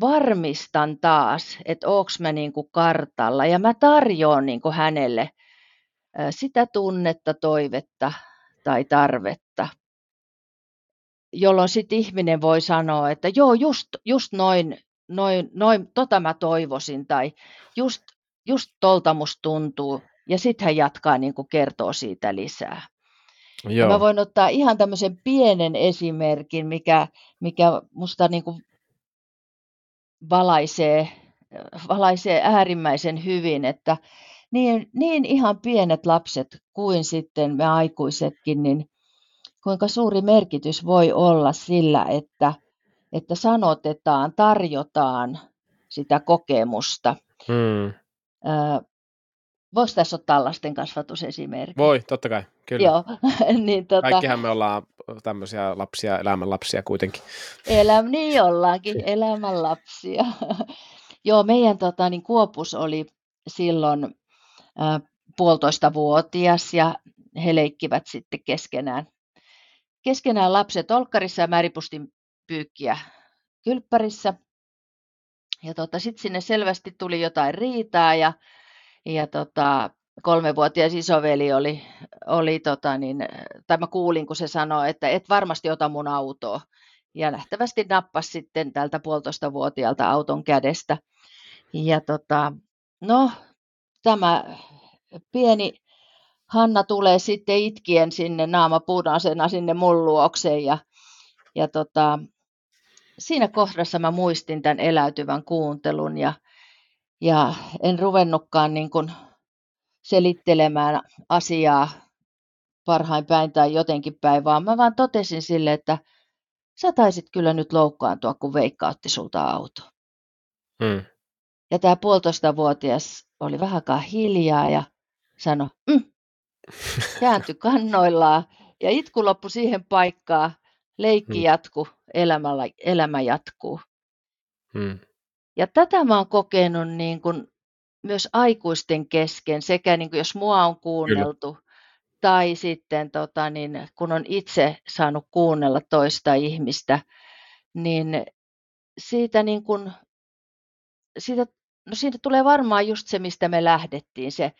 Speaker 2: varmistan taas, että onko mä niin kuin kartalla ja mä tarjoan niin kuin hänelle sitä tunnetta, toivetta tai tarvetta, jolloin sitten ihminen voi sanoa, että joo, just, just noin, noin, noin, tota mä toivoisin tai just, just tolta musta tuntuu. Ja sitten hän jatkaa niin kuin kertoo siitä lisää. Joo. mä voin ottaa ihan tämmöisen pienen esimerkin, mikä, mikä musta niin kuin valaisee, valaisee äärimmäisen hyvin, että niin, niin ihan pienet lapset kuin sitten me aikuisetkin, niin kuinka suuri merkitys voi olla sillä, että, että sanotetaan, tarjotaan sitä kokemusta. Hmm. Voiko tässä ottaa lasten kasvatusesimerkki?
Speaker 1: Voi, totta kai, kyllä.
Speaker 2: Joo. niin, tota...
Speaker 1: Kaikkihan me ollaan tämmöisiä lapsia, elämänlapsia kuitenkin.
Speaker 2: Eläm, niin ollaankin, elämänlapsia. Joo, meidän tota, niin Kuopus oli silloin äh, puolitoista vuotias ja he leikkivät sitten keskenään, keskenään lapset olkkarissa ja märipustin pyykkiä kylppärissä. Ja tota, sitten sinne selvästi tuli jotain riitaa ja ja tota, kolmevuotias isoveli oli, oli tota niin, tai mä kuulin, kun se sanoi, että et varmasti ota mun autoa. Ja nähtävästi nappasi sitten tältä puolitoista vuotiaalta auton kädestä. Ja tota, no, tämä pieni Hanna tulee sitten itkien sinne naama punaisena sinne mun luokseen ja, ja tota, siinä kohdassa mä muistin tämän eläytyvän kuuntelun ja ja en ruvennutkaan niin kuin selittelemään asiaa parhain päin tai jotenkin päin, vaan mä vaan totesin sille, että sä taisit kyllä nyt loukkaantua, kun Veikka otti sulta auto. Hmm. Ja tämä puolitoista vuotias oli vähänkaan hiljaa ja sanoi, mm, kääntyi kannoillaan ja itku loppui siihen paikkaan, leikki hmm. jatkuu, elämällä, elämä jatkuu. Hmm. Ja tätä mä oon kokenut niin kuin myös aikuisten kesken, sekä niin kuin jos mua on kuunneltu, Kyllä. tai sitten tota, niin, kun on itse saanut kuunnella toista ihmistä, niin siitä, niin kuin, siitä, no siitä tulee varmaan just se, mistä me lähdettiin, se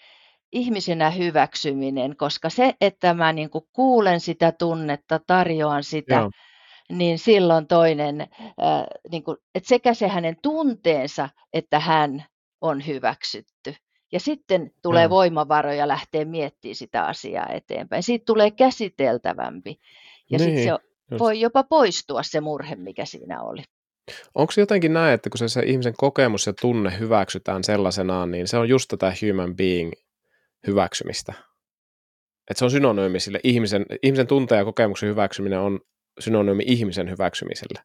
Speaker 2: ihmisenä hyväksyminen, koska se, että mä niin kuin kuulen sitä tunnetta, tarjoan sitä, Joo niin silloin toinen, äh, niin kuin, että sekä se hänen tunteensa, että hän on hyväksytty. Ja sitten tulee voimavaroja lähteä miettimään sitä asiaa eteenpäin. Siitä tulee käsiteltävämpi. Ja niin, sitten se voi jopa poistua se murhe, mikä siinä oli.
Speaker 1: Onko jotenkin näin, että kun se, se ihmisen kokemus ja tunne hyväksytään sellaisenaan, niin se on just tätä human being hyväksymistä? Että se on synonyymi sille ihmisen, ihmisen tunteen ja kokemuksen hyväksyminen on synonyymi ihmisen hyväksymiselle.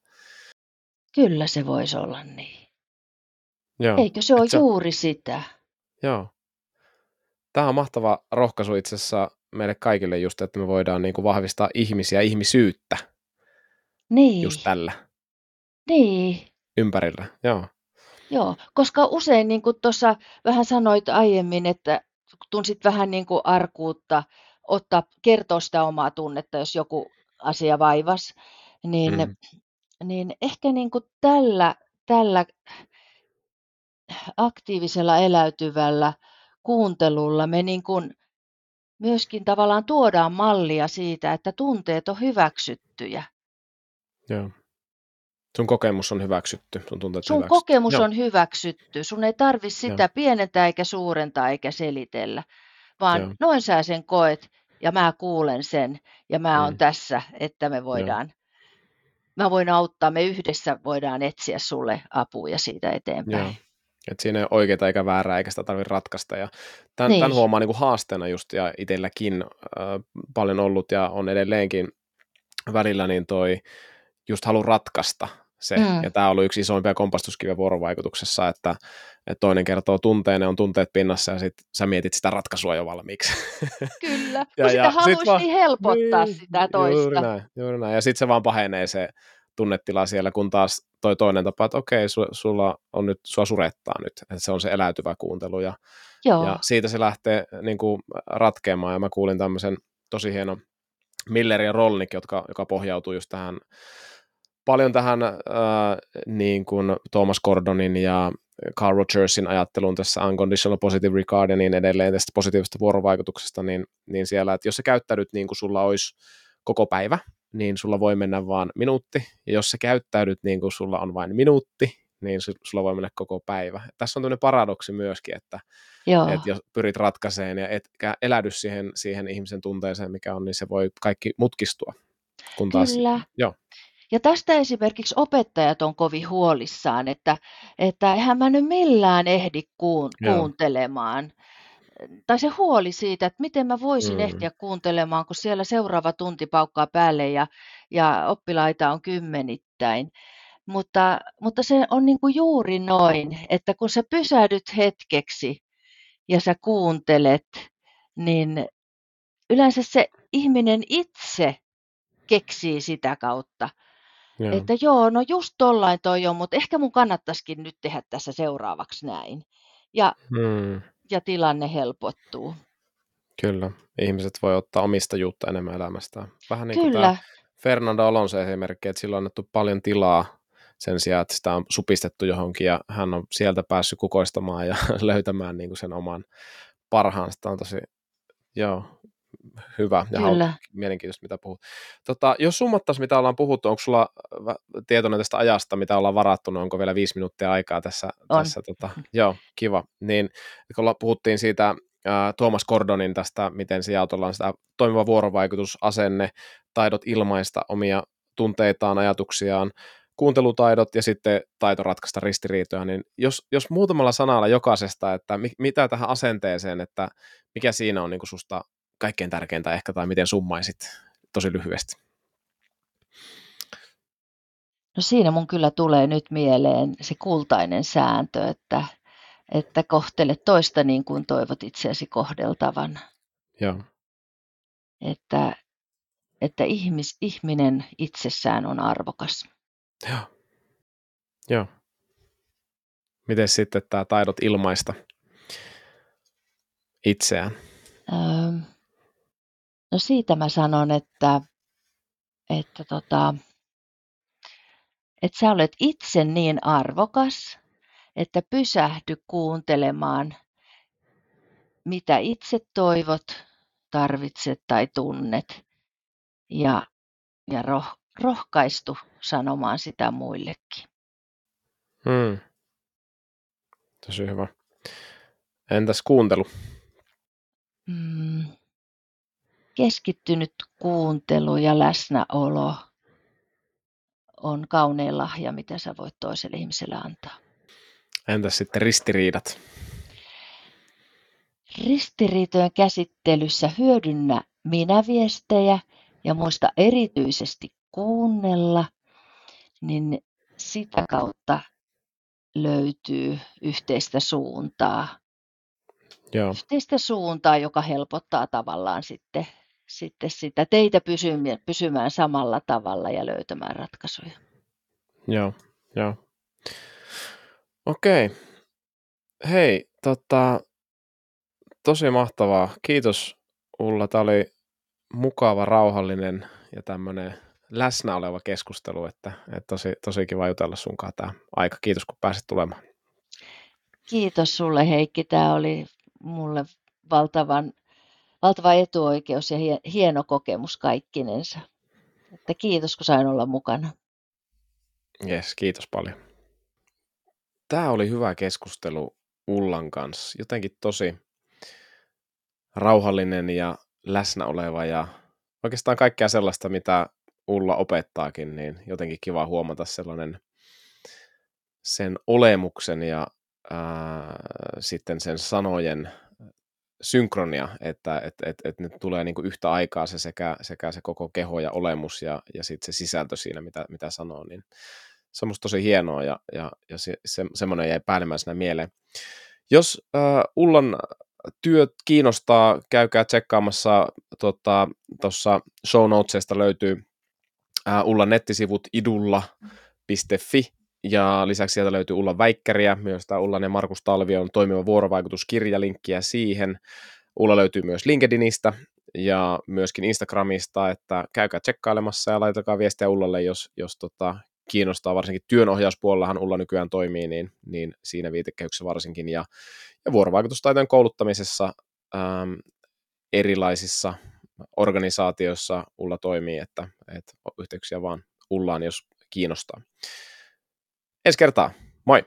Speaker 2: Kyllä se voisi olla niin. Joo. Eikö se ole se... juuri sitä?
Speaker 1: Joo. Tämä on mahtava rohkaisu itse asiassa meille kaikille just, että me voidaan niin kuin vahvistaa ihmisiä, ihmisyyttä.
Speaker 2: Niin.
Speaker 1: Just tällä.
Speaker 2: Niin.
Speaker 1: Ympärillä, joo.
Speaker 2: Joo, koska usein niin kuin tuossa vähän sanoit aiemmin, että tunsit vähän niin kuin arkuutta ottaa, kertoa sitä omaa tunnetta, jos joku asia vaivas, niin, mm. niin ehkä niin kuin tällä, tällä aktiivisella eläytyvällä kuuntelulla me niin kuin myöskin tavallaan tuodaan mallia siitä, että tunteet on hyväksyttyjä.
Speaker 1: Joo. Sun kokemus on hyväksytty. Sun, tunteet
Speaker 2: Sun hyväksytty. kokemus Joo. on hyväksytty. Sun ei tarvi sitä Joo. pienentää eikä suurentaa eikä selitellä, vaan Joo. noin sä sen koet ja mä kuulen sen ja mä oon mm. tässä, että me voidaan, Joo. mä voin auttaa, me yhdessä voidaan etsiä sulle apua ja siitä eteenpäin. Joo.
Speaker 1: Et siinä ei ole oikeaa eikä väärää, eikä sitä tarvitse ratkaista. Ja tämän, niin. tämän huomaa niin kuin haasteena just, ja itselläkin äh, paljon ollut, ja on edelleenkin välillä niin toi just halu ratkaista se. Mm. Ja tämä on ollut yksi isoimpia kompastuskiviä vuorovaikutuksessa, että, että toinen kertoo tunteen, ne on tunteet pinnassa ja sitten sä mietit sitä ratkaisua jo valmiiksi.
Speaker 2: Kyllä, ja, kun sitä haluaisi niin helpottaa niin, sitä toista.
Speaker 1: Juuri näin, juuri näin. Ja sitten se vaan pahenee se tunnetila siellä, kun taas toi toinen tapa, että okei, su, sulla on nyt, sua surettaa nyt, että se on se eläytyvä kuuntelu ja, Joo. ja siitä se lähtee niin kuin, ratkeamaan ja mä kuulin tämmöisen tosi hieno Miller ja Rolnik, jotka, joka pohjautuu just tähän paljon tähän äh, niin kuin Thomas Gordonin ja Carl Rogersin ajatteluun tässä unconditional positive regard ja niin edelleen tästä positiivisesta vuorovaikutuksesta, niin, niin siellä, että jos sä käyttäydyt niin kuin sulla olisi koko päivä, niin sulla voi mennä vaan minuutti, ja jos sä käyttäydyt niin kuin sulla on vain minuutti, niin sulla voi mennä koko päivä. Tässä on tämmöinen paradoksi myöskin, että, että jos pyrit ratkaiseen ja et elädy siihen, siihen ihmisen tunteeseen, mikä on, niin se voi kaikki mutkistua.
Speaker 2: Kun taas, Kyllä.
Speaker 1: Joo.
Speaker 2: Ja tästä esimerkiksi opettajat on kovin huolissaan, että, että eihän mä nyt millään ehdi kuun, kuuntelemaan. Tai se huoli siitä, että miten mä voisin mm. ehtiä kuuntelemaan, kun siellä seuraava tunti paukkaa päälle ja, ja oppilaita on kymmenittäin. Mutta, mutta se on niin kuin juuri noin, että kun sä pysähdyt hetkeksi ja sä kuuntelet, niin yleensä se ihminen itse keksii sitä kautta. Joo. Että joo, no just tollain toi on, mutta ehkä mun kannattaisikin nyt tehdä tässä seuraavaksi näin. Ja, hmm. Ja tilanne helpottuu.
Speaker 1: Kyllä, ihmiset voi ottaa omistajuutta enemmän elämästään. Vähän niin kuin Kyllä. tämä Fernando Alonso esimerkki, että sillä on annettu paljon tilaa sen sijaan, että sitä on supistettu johonkin ja hän on sieltä päässyt kukoistamaan ja löytämään niin kuin sen oman parhaan. Sitä on tosi, joo, hyvä ja Kyllä. mielenkiintoista, mitä puhut. Tota, jos summattaisiin, mitä ollaan puhuttu, onko sulla tietoinen tästä ajasta, mitä ollaan varattu, no onko vielä viisi minuuttia aikaa tässä? On. tässä tota, joo, kiva. Niin, kun puhuttiin siitä äh, Thomas Gordonin tästä, miten se jaotellaan sitä toimiva vuorovaikutus, asenne, taidot ilmaista omia tunteitaan, ajatuksiaan, kuuntelutaidot ja sitten taito ratkaista ristiriitoja, niin jos, jos muutamalla sanalla jokaisesta, että mi, mitä tähän asenteeseen, että mikä siinä on niin kuin susta kaikkein tärkeintä ehkä, tai miten summaisit tosi lyhyesti?
Speaker 2: No siinä mun kyllä tulee nyt mieleen se kultainen sääntö, että, että kohtele toista niin kuin toivot itseäsi kohdeltavan.
Speaker 1: Joo.
Speaker 2: Että, että ihmis, ihminen itsessään on arvokas.
Speaker 1: Joo. Joo. Miten sitten tämä taidot ilmaista itseään? Öö,
Speaker 2: no siitä mä sanon, että, että, tota, että sä olet itse niin arvokas, että pysähdy kuuntelemaan, mitä itse toivot, tarvitset tai tunnet. Ja, ja roh, rohkaistu sanomaan sitä muillekin.
Speaker 1: Hmm. Tosi hyvä. Entäs kuuntelu?
Speaker 2: Hmm. Keskittynyt kuuntelu ja läsnäolo on kaunein lahja, mitä sä voit toiselle ihmiselle antaa.
Speaker 1: Entäs sitten ristiriidat?
Speaker 2: Ristiriitojen käsittelyssä hyödynnä minäviestejä ja muista erityisesti kuunnella, niin sitä kautta löytyy yhteistä suuntaa.
Speaker 1: Joo.
Speaker 2: Yhteistä suuntaa, joka helpottaa tavallaan sitten, sitten sitä teitä pysymään, pysymään samalla tavalla ja löytämään ratkaisuja.
Speaker 1: Joo, joo. Okei. Hei, tota, tosi mahtavaa. Kiitos Ulla. Tämä oli mukava, rauhallinen ja tämmöinen läsnä oleva keskustelu, että, että tosi, tosi kiva jutella sunkaan tämä aika. Kiitos, kun pääsit tulemaan.
Speaker 2: Kiitos sulle Heikki. Tämä oli mulle valtavan, valtava etuoikeus ja hieno kokemus kaikkinensa. Että kiitos, kun sain olla mukana.
Speaker 1: Yes, kiitos paljon. Tämä oli hyvä keskustelu Ullan kanssa. Jotenkin tosi rauhallinen ja läsnä oleva ja oikeastaan kaikkea sellaista, mitä Ulla opettaakin, niin jotenkin kiva huomata sellainen sen olemuksen ja ää, sitten sen sanojen synkronia, että et, et, et nyt tulee niinku yhtä aikaa se sekä, sekä se koko keho ja olemus ja, ja sitten se sisältö siinä, mitä, mitä sanoo, niin se on tosi hienoa ja, ja, ja se, se, semmoinen jäi päällimmäisenä mieleen. Jos äh, Ullan työt kiinnostaa, käykää tsekkaamassa tuossa tota, show notesista löytyy äh, Ullan nettisivut idulla.fi ja lisäksi sieltä löytyy Ullan väikkäriä, myös tämä Ullan ja Markus Talvi on toimiva vuorovaikutuskirja, linkkiä siihen. Ulla löytyy myös LinkedInistä ja myöskin Instagramista, että käykää tsekkailemassa ja laitakaa viestiä Ullalle, jos, jos tota, kiinnostaa, varsinkin työnohjauspuolellahan Ulla nykyään toimii, niin, niin siinä viitekehyksessä varsinkin, ja, ja vuorovaikutustaitojen kouluttamisessa ähm, erilaisissa organisaatioissa Ulla toimii, että, että yhteyksiä vaan Ullaan, jos kiinnostaa. Ensi kertaa, moi!